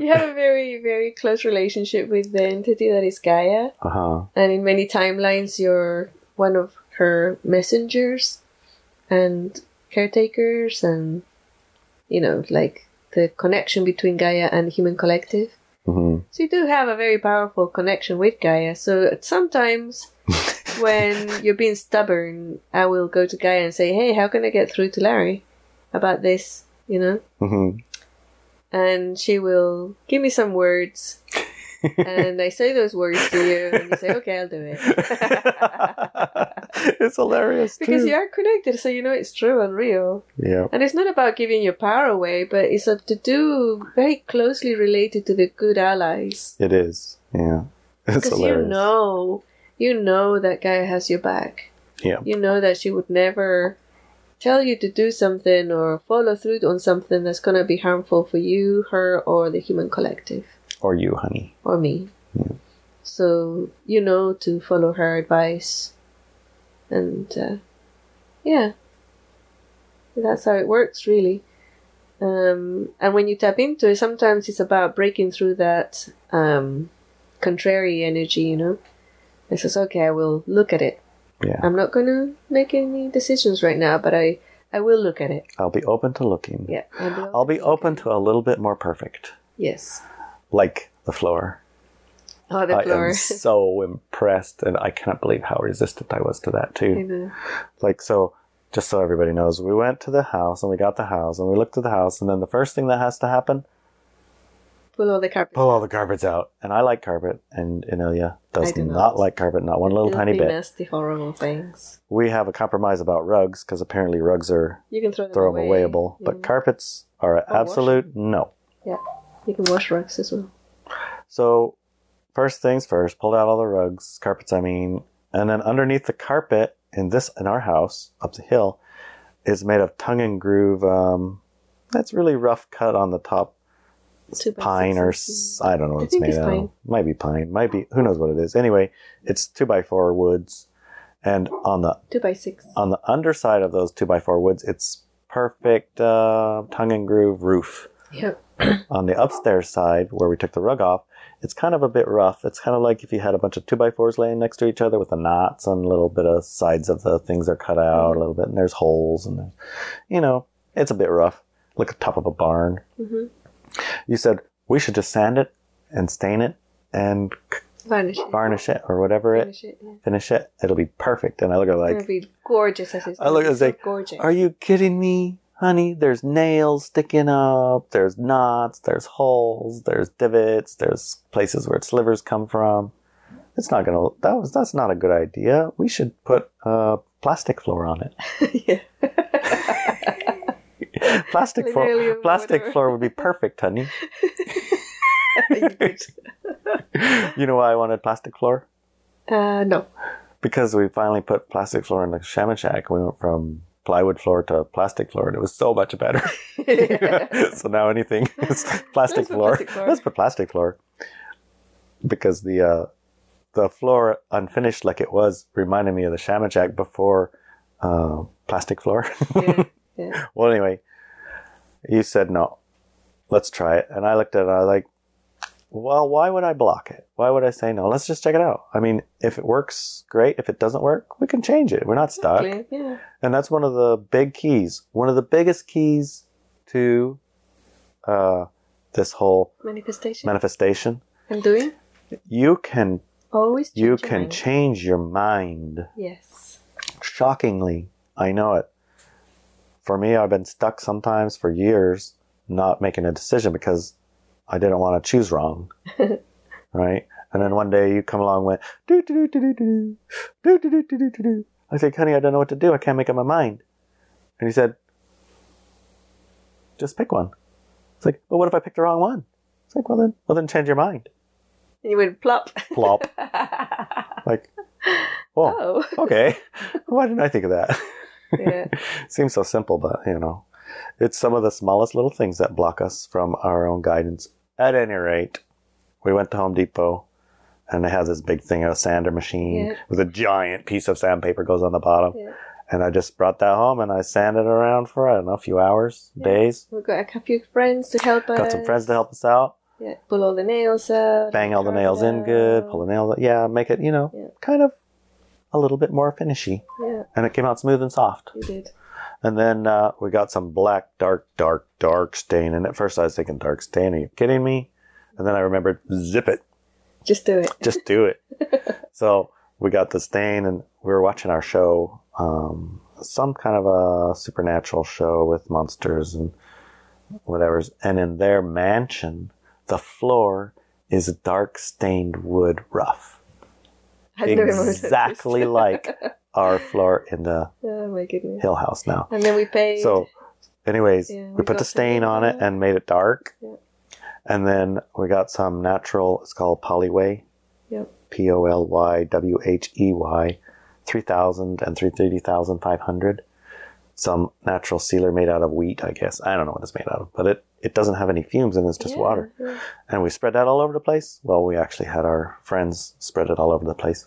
You have a very, very close relationship with the entity that is Gaia, uh huh. and in many timelines, you're one of her messengers and caretakers, and you know, like the connection between Gaia and human collective. hmm So you do have a very powerful connection with Gaia. So sometimes [laughs] when you're being stubborn, I will go to Gaia and say, "Hey, how can I get through to Larry about this?" You know, hmm and she will give me some words, and I say those words to you, and you say, "Okay, I'll do it," [laughs] it's hilarious because too. you are connected, so you know it's true and real. Yeah. And it's not about giving your power away, but it's a to do very closely related to the good allies. It is. Yeah. It's Because you know, you know that Gaia has your back. Yeah. You know that she would never tell you to do something or follow through on something that's going to be harmful for you, her, or the human collective, Or you, honey. or me. Yeah. So you know to follow her advice. And, uh, yeah. That's how it works, really. Um, and when you tap into it, sometimes it's about breaking through that um, contrary energy, you know? It says, okay, I will look at it. Yeah. I'm not going to make any decisions right now, but I, I will look at it. I'll be open to looking. Yeah. I'll be I'll be open to a little bit more perfect. Yes. Like the floor. Oh, the floor. I am [laughs] so impressed and I cannot believe how resistant I was to that I too. know. Like so just so everybody knows, we went to the house and we got the house and we looked at the house and then the first thing that has to happen, Pull all the carpet. pull all the carpets out. And I like carpet and Inelia does do not. not. like carpet, not one little tiny bit. nasty, horrible things. We have a compromise about rugs because apparently rugs are You can throw them throw them away. awayable, but carpets are an Or wash absolute no. Yeah. You can wash rugs as well. So, first things first, pulled out all the rugs, carpets, I mean, and then underneath the carpet in this in our house up the hill is made of tongue and groove. Um, that's really rough cut on the top, Two pine or I don't know what it's made it's out. pine. of. Might be pine, might be who knows what it is. Anyway, it's two by four woods, and on the Two by six. on the underside of those two by four woods, it's perfect uh, tongue and groove roof. Yep. [clears throat] On the upstairs side, where we took the rug off, it's kind of a bit rough. It's kind of like if you had a bunch of two by fours laying next to each other with the knots and a little bit of sides of the things are cut out a little bit, and there's holes and there's, you know, it's a bit rough, like the top of a barn. hmm You said we should just sand it and stain it and Varnish it. varnish it or whatever it, it. Yeah. finish it. It'll be perfect. And I look at it It'll like, be gorgeous as it's I look gonna and be so say, gorgeous. Are you kidding me, honey? There's nails sticking up, there's knots, there's holes, there's divots, there's places where slivers come from. It's not gonna. That was. That's not a good idea. We should put a plastic floor on it. [laughs] yeah. [laughs] Plastic floor. Plastic whatever. floor would be perfect, honey. [laughs] [laughs] You know why I wanted plastic floor? Uh, no. because we finally put plastic floor in the shaman shack. We went from plywood floor to plastic floor, and it was so much better. so now anything is plastic Let's floor. plastic floor. Let's put plastic floor because the uh, the floor unfinished like it was reminded me of the shaman shack before uh, plastic floor. yeah, yeah. well, anyway, you said no. Let's try it, and I looked at it. and I was like, well, why would I block it? Why would I say no? Let's just check it out. I mean, if it works, great. If it doesn't work, we can change it. We're not stuck. Exactly, Yeah. And that's one of the big keys. One of the biggest keys to uh, this whole Manifestation. manifestation. and doing? You can Always change you can mind. change your mind. Yes. Shockingly, I know it. For me, I've been stuck sometimes for years not making a decision because I didn't want to choose wrong. right? And then one day you come along with do do do do do do do do do do do do do. I said, honey, I don't know what to do. I can't make up my mind. And he said, just pick one. It's like, well, what if I pick the wrong one? It's like, well then, well then change your mind. And you went plop. Plop. Like, oh, oh. okay. Why didn't I think of that? Yeah. [laughs] Seems so simple, but you know, it's some of the smallest little things that block us from our own guidance. At any rate, we went to Home Depot and they have this big thing, a sander machine Yeah. with a giant piece of sandpaper goes on the bottom. Yeah. And I just brought that home and I sanded around for, I don't know, a few hours, Yeah. days. We've got a couple of friends to help us. Got some friends to help us out, Yeah. Pull all the nails out. bang all the nails it in good, pull the nails out. Yeah, make it, you know, kind of a little bit more finishy. Yeah, And it came out smooth and soft. you did. And then uh, we got some black, dark, dark, dark stain. And at first I was thinking, dark stain, are you kidding me? And then I remembered, zip it, Just do it. just do it. [laughs] so we got the stain and we were watching our show, um, some kind of a supernatural show with monsters and whatever's. And in their mansion, the floor is dark stained wood rough. Exactly like [laughs] our floor in the Oh. Hill House now. And then we paid. So, anyways, Yeah, we, we put the stain on it and made it dark. Yeah. And then we got some natural, it's called PolyWhey. Yep. P O L Y W H E Y, 3000 and 330,500. Some natural sealer made out of wheat, I guess. I don't know what it's made out of, but it, it doesn't have any fumes and it's just Yeah, water. yeah. And we spread that all over the place. Well, we actually had our friends spread it all over the place.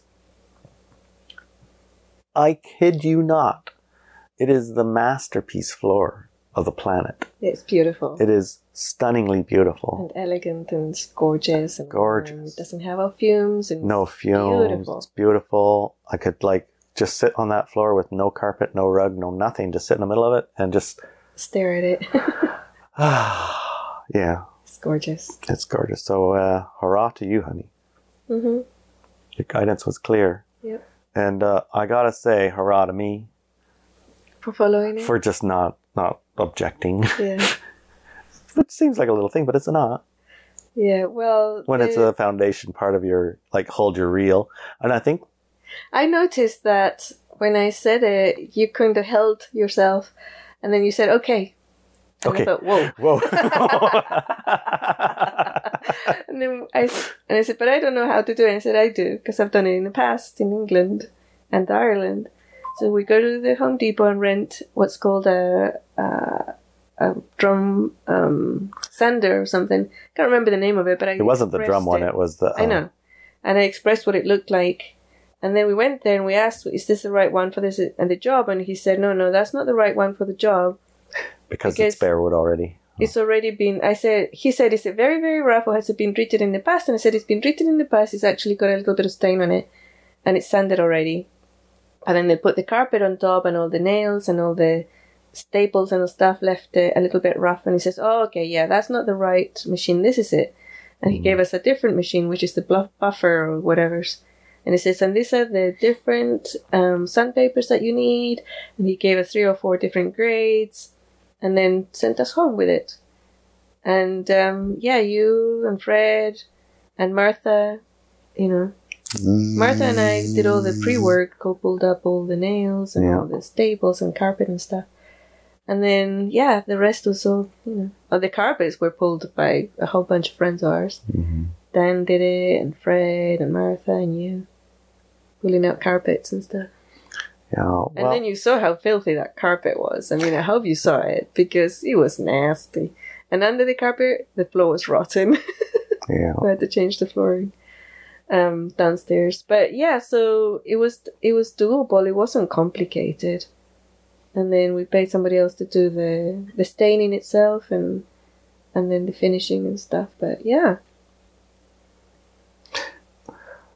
I kid you not. It is the masterpiece floor of the planet. It's beautiful. It is stunningly beautiful. and elegant and gorgeous and Gorgeous. warm. It doesn't have all fumes and No fumes. beautiful. It's beautiful. I could like just sit on that floor with no carpet, no rug, no nothing. Just sit in the middle of it and just, stare at it. [sighs] [sighs] yeah, it's gorgeous. it's gorgeous. So, uh, hurrah to you, honey. Mm-hmm. Your guidance was clear. Yep. And uh, I gotta say, hurrah to me For following it. for just not not objecting, [laughs] yeah. which seems like a little thing, but it's not. Yeah. Well, When it's a foundation part of your like hold your reel, and I think I noticed that when I said it, you kind of held yourself, and then you said, "Okay." And Okay. I thought, "Whoa." [laughs] whoa. [laughs] and then I and I said, "But I don't know how to do it." And I said, "I do because I've done it in the past in England and Ireland." So we go to the Home Depot and rent what's called a a, a drum um, sander or something. I Can't remember the name of it, but I it wasn't the drum expressed one; it. it was the. I uh, know. And I expressed what it looked like. And then we went there and we asked, is this the right one for this and the job? And he said, no, no, that's not the right one for the job. because because- it's bare wood already. It's already been, I said, he said, is it very, very rough or has it been treated in the past? And I said, it's been treated in the past. It's actually got a little bit of stain on it and it's sanded already. And then they put the carpet on top and all the nails and all the staples and the stuff left it a little bit rough. And he says, oh, okay, yeah, that's not the right machine. This is it. And he mm. gave us a different machine, which is the bluff buffer or whatever's. And he says, and these are the different um, sandpapers that you need. And he gave us three or four different grades and then sent us home with it. And um, yeah, you and Fred and Martha, you know, Martha and I did all the pre work, go pulled up all the nails and Yeah. all the staples and carpet and stuff. And then, yeah, the rest was all, you know, oh, the carpets were pulled by a whole bunch of friends of ours. Mhm. Dan did it, and Fred, and Martha, and you. Pulling out carpets and stuff. Yeah. Well, And then you saw how filthy that carpet was. I mean, I hope you saw it because it was nasty. And under the carpet, the floor was rotten. [laughs] yeah. we had to change the flooring um, downstairs. But yeah, so it was it was doable. It wasn't complicated. And then we paid somebody else to do the the staining itself and and then the finishing and stuff. But yeah.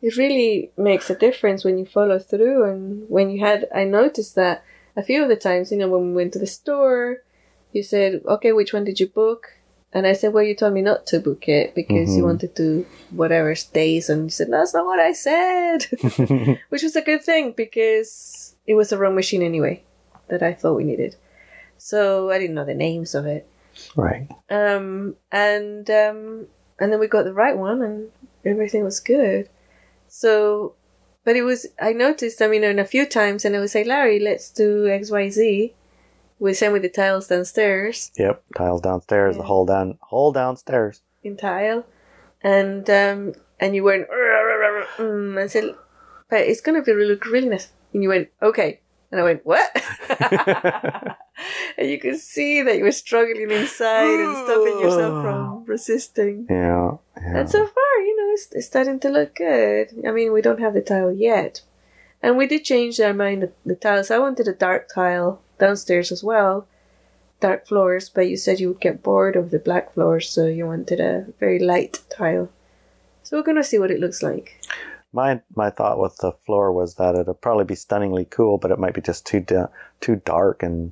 It really makes a difference when you follow through and when you had I noticed that a few of the times, you know, when we went to the store, you said, Okay, which one did you book? And I said, Well, you told me not to book it because you Mhm. wanted to whatever stays and you said, That's not what I said [laughs] Which was a good thing because it was the wrong machine anyway that I thought we needed. So I didn't know the names of it. right. Um, and um, and then we got the right one, and everything was good. So, but it was I noticed. I mean, in a few times, and I would say, Larry, let's do X, Y, Z. We same with the tiles downstairs Yep. Tiles downstairs. The Yeah. whole down, whole downstairs. in tile, and um, and you went mm, and said, but it's gonna be look really nice. And you went, okay. And I went, what? [laughs] and you could see that you were struggling inside and stopping yourself from [sighs] resisting. Yeah. yeah. And so know, it's, starting to look good. I mean, we don't have the tile yet. And we did change our mind, the, the tiles. I wanted a dark tile downstairs as well, dark floors, but you said you would get bored of the black floors, so you wanted a very light tile. So we're going to see what it looks like. My my thought with the floor was that it'll probably be stunningly cool, but it might be just too da- too dark. And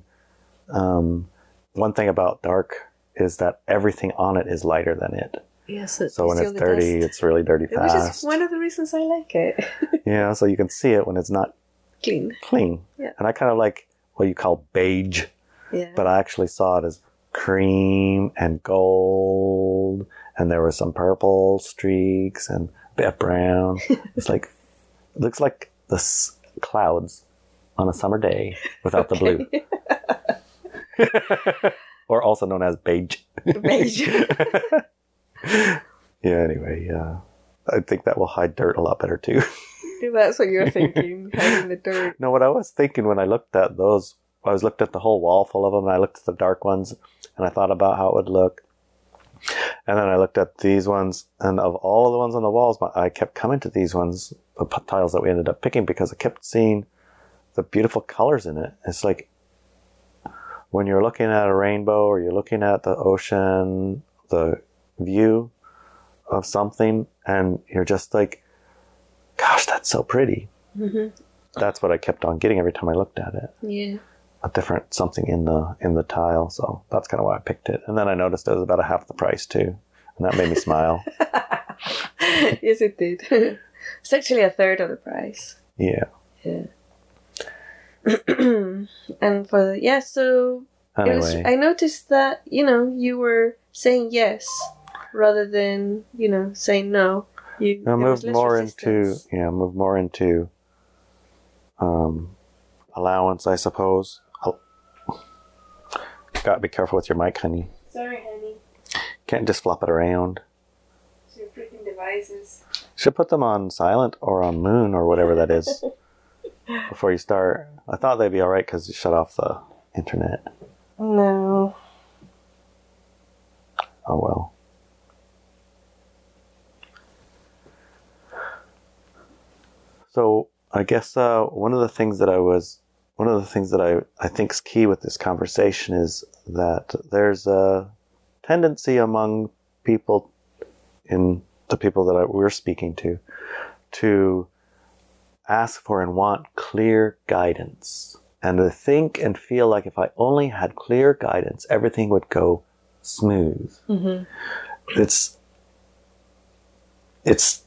um, one thing about dark is that everything on it is lighter than it. Yes, so, So when it's dirty, it's really dirty Which is one of the reasons I like it. [laughs] Yeah, so you can see it when it's not Clean. clean. Yeah. And I kind of like what you call beige, Yeah. but I actually saw it as cream and gold, and there were some purple streaks and a bit of brown. it's like [laughs] looks like the s- clouds on a summer day without the blue, [laughs] or also known as beige. Beige. [laughs] yeah. Anyway, yeah. I think that will hide dirt a lot better too. [laughs] That's what you're thinking, [laughs] hiding the dirt. No, what I was thinking when I looked at those, I was looked at the whole wall full of them, and I looked at the dark ones, and I thought about how it would look. And then I looked at these ones, and of all of the ones on the walls, I kept coming to these ones, the tiles that we ended up picking, because I kept seeing the beautiful colors in it. It's like when you're looking at a rainbow, or you're looking at the ocean, the view of something, and you're just like, gosh, that's so pretty hmm that's what I kept on getting every time I looked at it. Yeah. A different something in the in the tile. So that's kind of why I picked it. And then I noticed it was about a half the price too, and that made me smile. [laughs] yes, it did. [laughs] it's actually a third of the price. Yeah. Yeah. [clears throat] and for the, yeah, so it was, I noticed that you know you were saying yes rather than you know saying no. You I there was moved less more into resistance. yeah, move more into um, allowance, I suppose. I'll- Got to be careful with your mic, honey. Sorry, honey. Can't just flop it around. It's your freaking devices. Should put them on silent or on moon or whatever that is [laughs] before you start. I thought they'd be all right because you shut off the internet. No. Oh well. So I guess uh, one of the things that I was, one of the things that I, I think is key with this conversation is that there's a tendency among people, in the people that I, we're speaking to, to ask for and want clear guidance. And to think and feel like if I only had clear guidance, everything would go smooth Mm-hmm. it's it's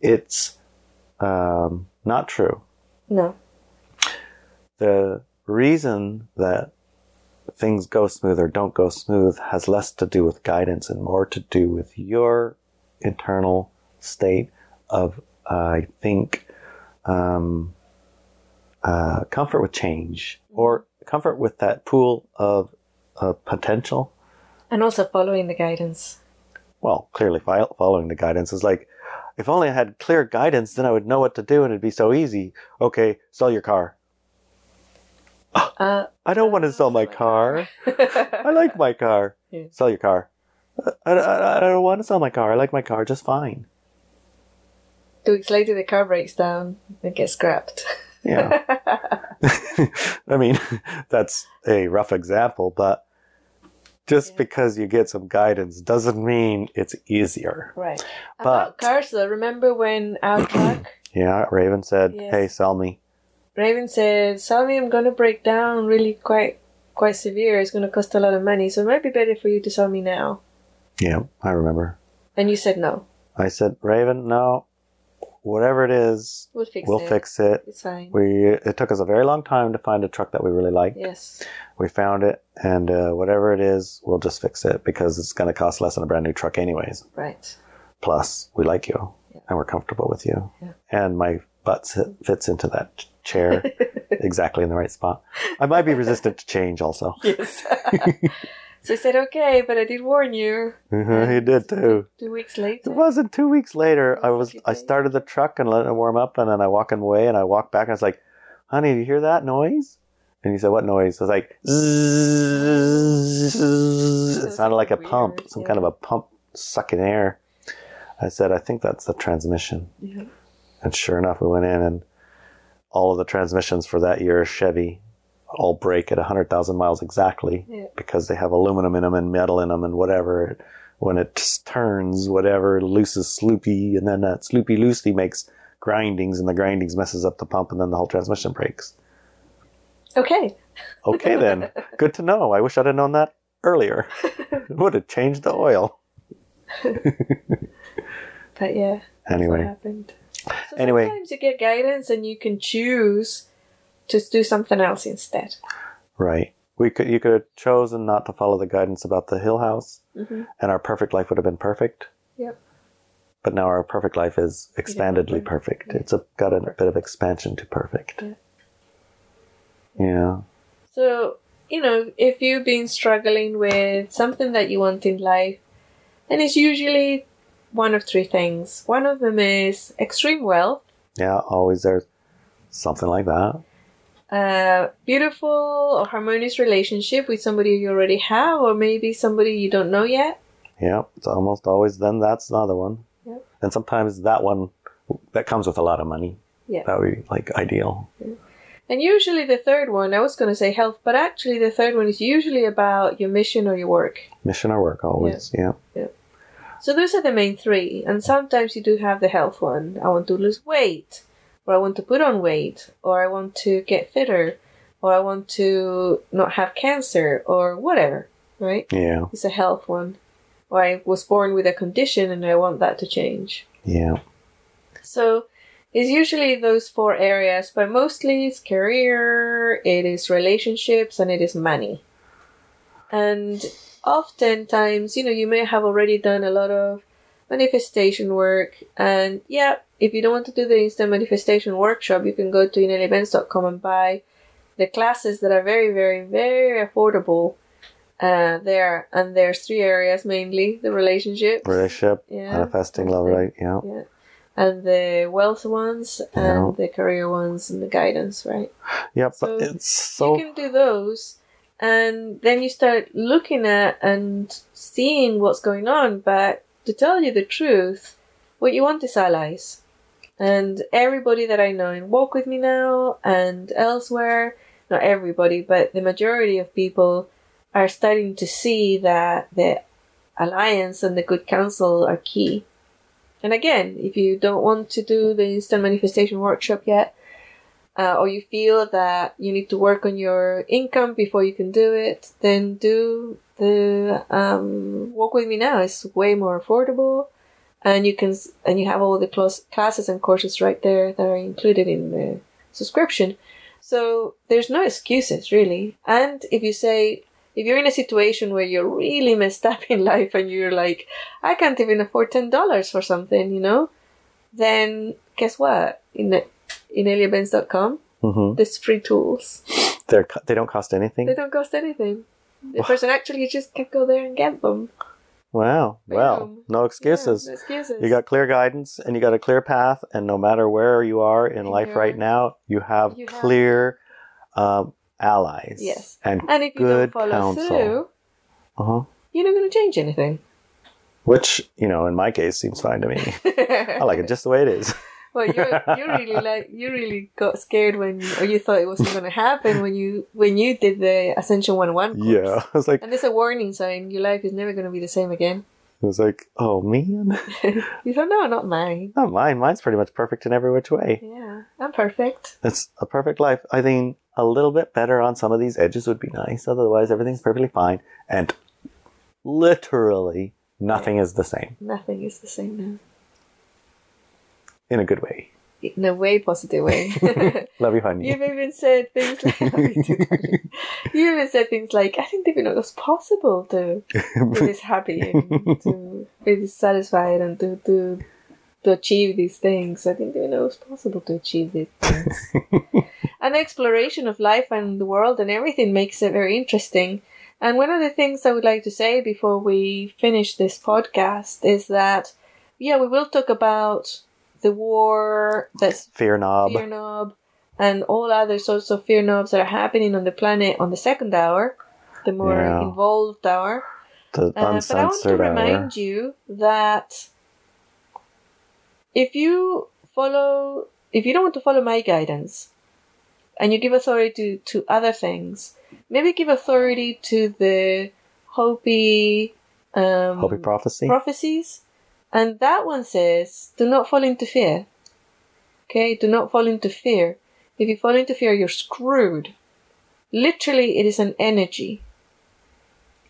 it's um, not true. No. The reason that things go smooth or don't go smooth has less to do with guidance and more to do with your internal state of, I think, um, uh, comfort with change or comfort with that pool of, of potential And also following the guidance. well, clearly following the guidance is like if only I had clear guidance, then I would know what to do and it'd be so easy. Okay, sell your car. [gasps] Uh, I don't want to sell my car. I like my car. [laughs] Yeah. Sell your car. I, I, I don't want to sell my car. I like my car just fine. Two weeks later, the car breaks down and gets scrapped. Yeah. [laughs] [laughs] I mean, that's a rough example, but just Yeah. because you get some guidance doesn't mean it's easier. Right. But- About cars, though, remember when our [clears throat] truck, Yeah, Raven said, Yes. "Hey, sell me." Raven said, "Sell me. I'm gonna break down really quite quite severe. It's gonna cost a lot of money, so it might be better for you to sell me now." Yeah, I remember. And you said no. I said, "Raven, no. Whatever it is, We'll fix we'll it. fix it." It's fine. We it took us a very long time to find a truck that we really liked. yes. We found it, and uh, whatever it is, we'll just fix it because it's going to cost less than a brand new truck, anyways. Right. Plus, we like you, Yeah. and we're comfortable with you, Yeah. and my butt fits into that chair [laughs] exactly in the right spot. I might be resistant to change, also. Yes. [laughs] so I said, "Okay, but I did warn you." Mhm, he did too. Two weeks later. It wasn't two weeks later. I was I started the truck and let it warm up, and then I walk away, and I walk back, and I was like, "Honey, do you hear that noise?" And he said, "What noise?" I was like, It sounded like a pump, some kind of a pump sucking air. I said, "I think that's the transmission." Yeah. And sure enough, we went in, and all of the transmissions for that year's Chevy all break at 100,000 miles exactly Yeah. because they have aluminum in them and metal in them and whatever. When it turns, whatever, looses sloopy, and then that sloopy loosely makes grindings, and the grindings messes up the pump, and then the whole transmission breaks. Okay. Okay, then. [laughs] Good to know. I wish I'd have known that earlier. it [laughs] would have changed the oil. But yeah. Anyway, happened? So Anyway. sometimes you get guidance and you can choose to do something else instead. right. We could you could have chosen not to follow the guidance about the Hill House, hmm and our perfect life would have been perfect. Yep. But now our perfect life is expandedly Yeah. perfect. It's a, got a bit of expansion to perfect. Yeah. Yeah. So, you know, if you've been struggling with something that you want in life, then it's usually one of three things. One of them is extreme wealth, Yeah. Always there's something like that. A beautiful or harmonious relationship with somebody you already have, or maybe somebody you don't know yet. Yeah. It's almost always then that's another one. Yep. And sometimes that one that comes with a lot of money. Yeah. That would be like ideal. And usually the third one, I was going to say health, but actually the third one is usually about your mission or your work. Mission or work always. Yeah. So those are the main three. And sometimes you do have the health one. I want to lose weight, or I want to put on weight, or I want to get fitter, or I want to not have cancer, or whatever, right? Yeah. It's a health one. Or I was born with a condition and I want that to change. Yeah. So it's usually those four areas, but mostly it's career, it is relationships, and it is money. And oftentimes, you know, you may have already done a lot of manifestation work, and yeah, if you don't want to do the instant manifestation workshop, you can go to ineliabenz.com and buy the classes that are very, very, very affordable. Uh, there and there's three areas mainly: the relationship, Relationship, yeah, manifesting, love, right? Yeah. yeah. And the wealth ones Yeah. and the career ones and the guidance, right? Yeah. So but it's so you can do those and then you start looking at and seeing what's going on, but to tell you the truth, what you want is allies. And everybody that I know in Walk With Me Now and elsewhere, not everybody, but the majority of people are starting to see that the alliance and the good counsel are key. And again, if you don't want to do the instant manifestation workshop yet, uh, or you feel that you need to work on your income before you can do it, then do the um, walk with me now. is way more affordable, and you can and you have all the clas- classes and courses right there that are included in the subscription. So there's no excuses really. And if you say if you're in a situation where you're really messed up in life and you're like, I can't even afford ten dollars for something, you know, then guess what? In in ineliabenz.com, hmm there's free tools. They're they don't cost anything. They don't cost anything. The person actually just can go there and get them. Wow. Well, no excuses. Yeah, no excuses. You got clear guidance and you got a clear path, and no matter where you are in And life right now, you have you have- clear um, allies. Yes. And and if you good don't follow counsel. through, uh-huh. you're not going to change anything. which you know, in my case, seems fine to me. [laughs] I like it just the way it is. Well, you you [laughs] really like you really got scared when or you thought it wasn't going to happen when you when you did the Ascension One One. Yeah, I was like, And there's a warning sign. Your life is never going to be the same again. I was like, oh man, [laughs] you thought, no, not mine. not mine. Mine's pretty much perfect in every which way. Yeah, I'm perfect. It's a perfect life. I think a little bit better on some of these edges would be nice. Otherwise, everything's perfectly fine. And literally, nothing is the same Nothing is the same now. In a good way. In a way positive way. [laughs] Love you, honey. You've even said things like [laughs] you even said things like I didn't even know it was possible to be this happy and [laughs] to be this satisfied and to to to achieve these things. I didn't even know it was possible to achieve these things. and the exploration of life and the world and everything makes it very interesting. And one of the things I would like to say before we finish this podcast is that yeah, we will talk about the war that's Fear knob. fear knob and all other sorts of fear knobs that are happening on the planet on the second hour, the more Yeah. involved hour. the Uh, but I want to hour. remind you that if you follow, if you don't want to follow my guidance, and you give authority to, to other things, maybe give authority to the Hopi, um, Hopi prophecy. prophecies. And that one says, do not fall into fear. Okay, do not fall into fear. If you fall into fear, you're screwed. Literally, it is an energy.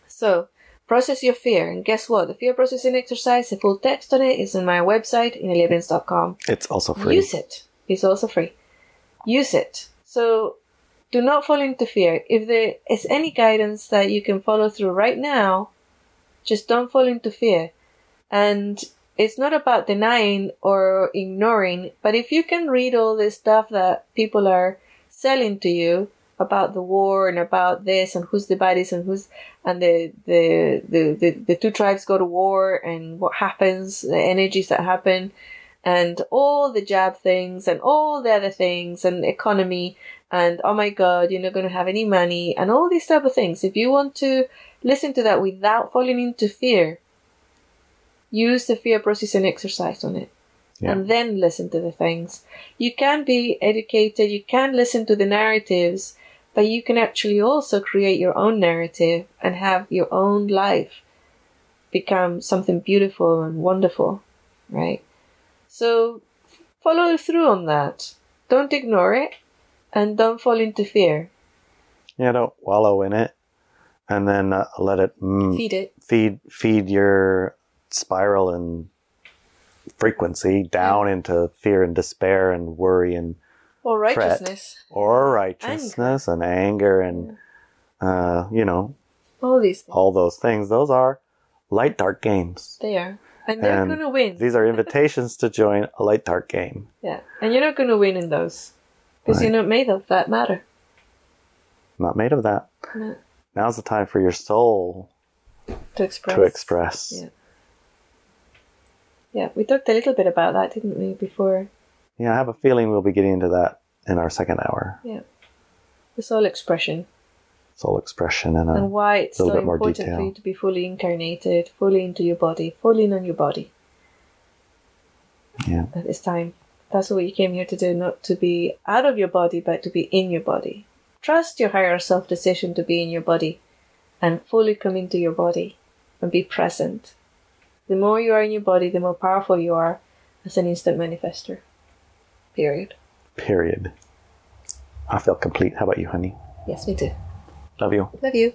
So, process your fear. And guess what? The fear processing exercise, the full text on it is on my website, ineliabenz.com. it's also free. Use it. It's also free. Use it. So do not fall into fear. If there is any guidance that you can follow through right now, just don't fall into fear. And it's not about denying or ignoring, but if you can read all this stuff that people are selling to you about the war and about this and who's the baddies and who's and the the, the, the, the two tribes go to war and what happens, the energies that happen and all the jab things and all the other things and economy and oh my god you're not going to have any money and all these type of things. If you want to listen to that without falling into fear use the fear processing exercise on it Yeah. and then listen to the things you can be educated you can listen to the narratives but you can actually also create your own narrative and have your own life become something beautiful and wonderful right so follow through on that. Don't ignore it and don't fall into fear. Yeah, don't wallow in it, and then uh, let it mm, Feed it. feed feed your spiral and frequency down into fear and despair and worry and Or righteousness. or righteousness and anger and uh, you know All these things. all those things. Those are light dark games. They are. And they're And going to win. These are [laughs] invitations to join a light dark game. yeah. And you're not going to win in those. Because Right. you're not made of that matter. Not made of that. No. Now's the time for your soul To express. to express. Yeah. Yeah, we talked a little bit about that, didn't we, before? Yeah, I have a feeling we'll be getting into that in our second hour. Yeah. The soul expression. Soul expression and and a why it's so important detail. for you to be fully incarnated, fully into your body, fully in on your body. yeah. at this time. That's what you came here to do, not to be out of your body, but to be in your body. Trust your higher self decision to be in your body and fully come into your body and be present. The more you are in your body, the more powerful you are as an instant manifester. Period. Period. I feel complete. How about you, honey? Yes, me too. Love you. Love you.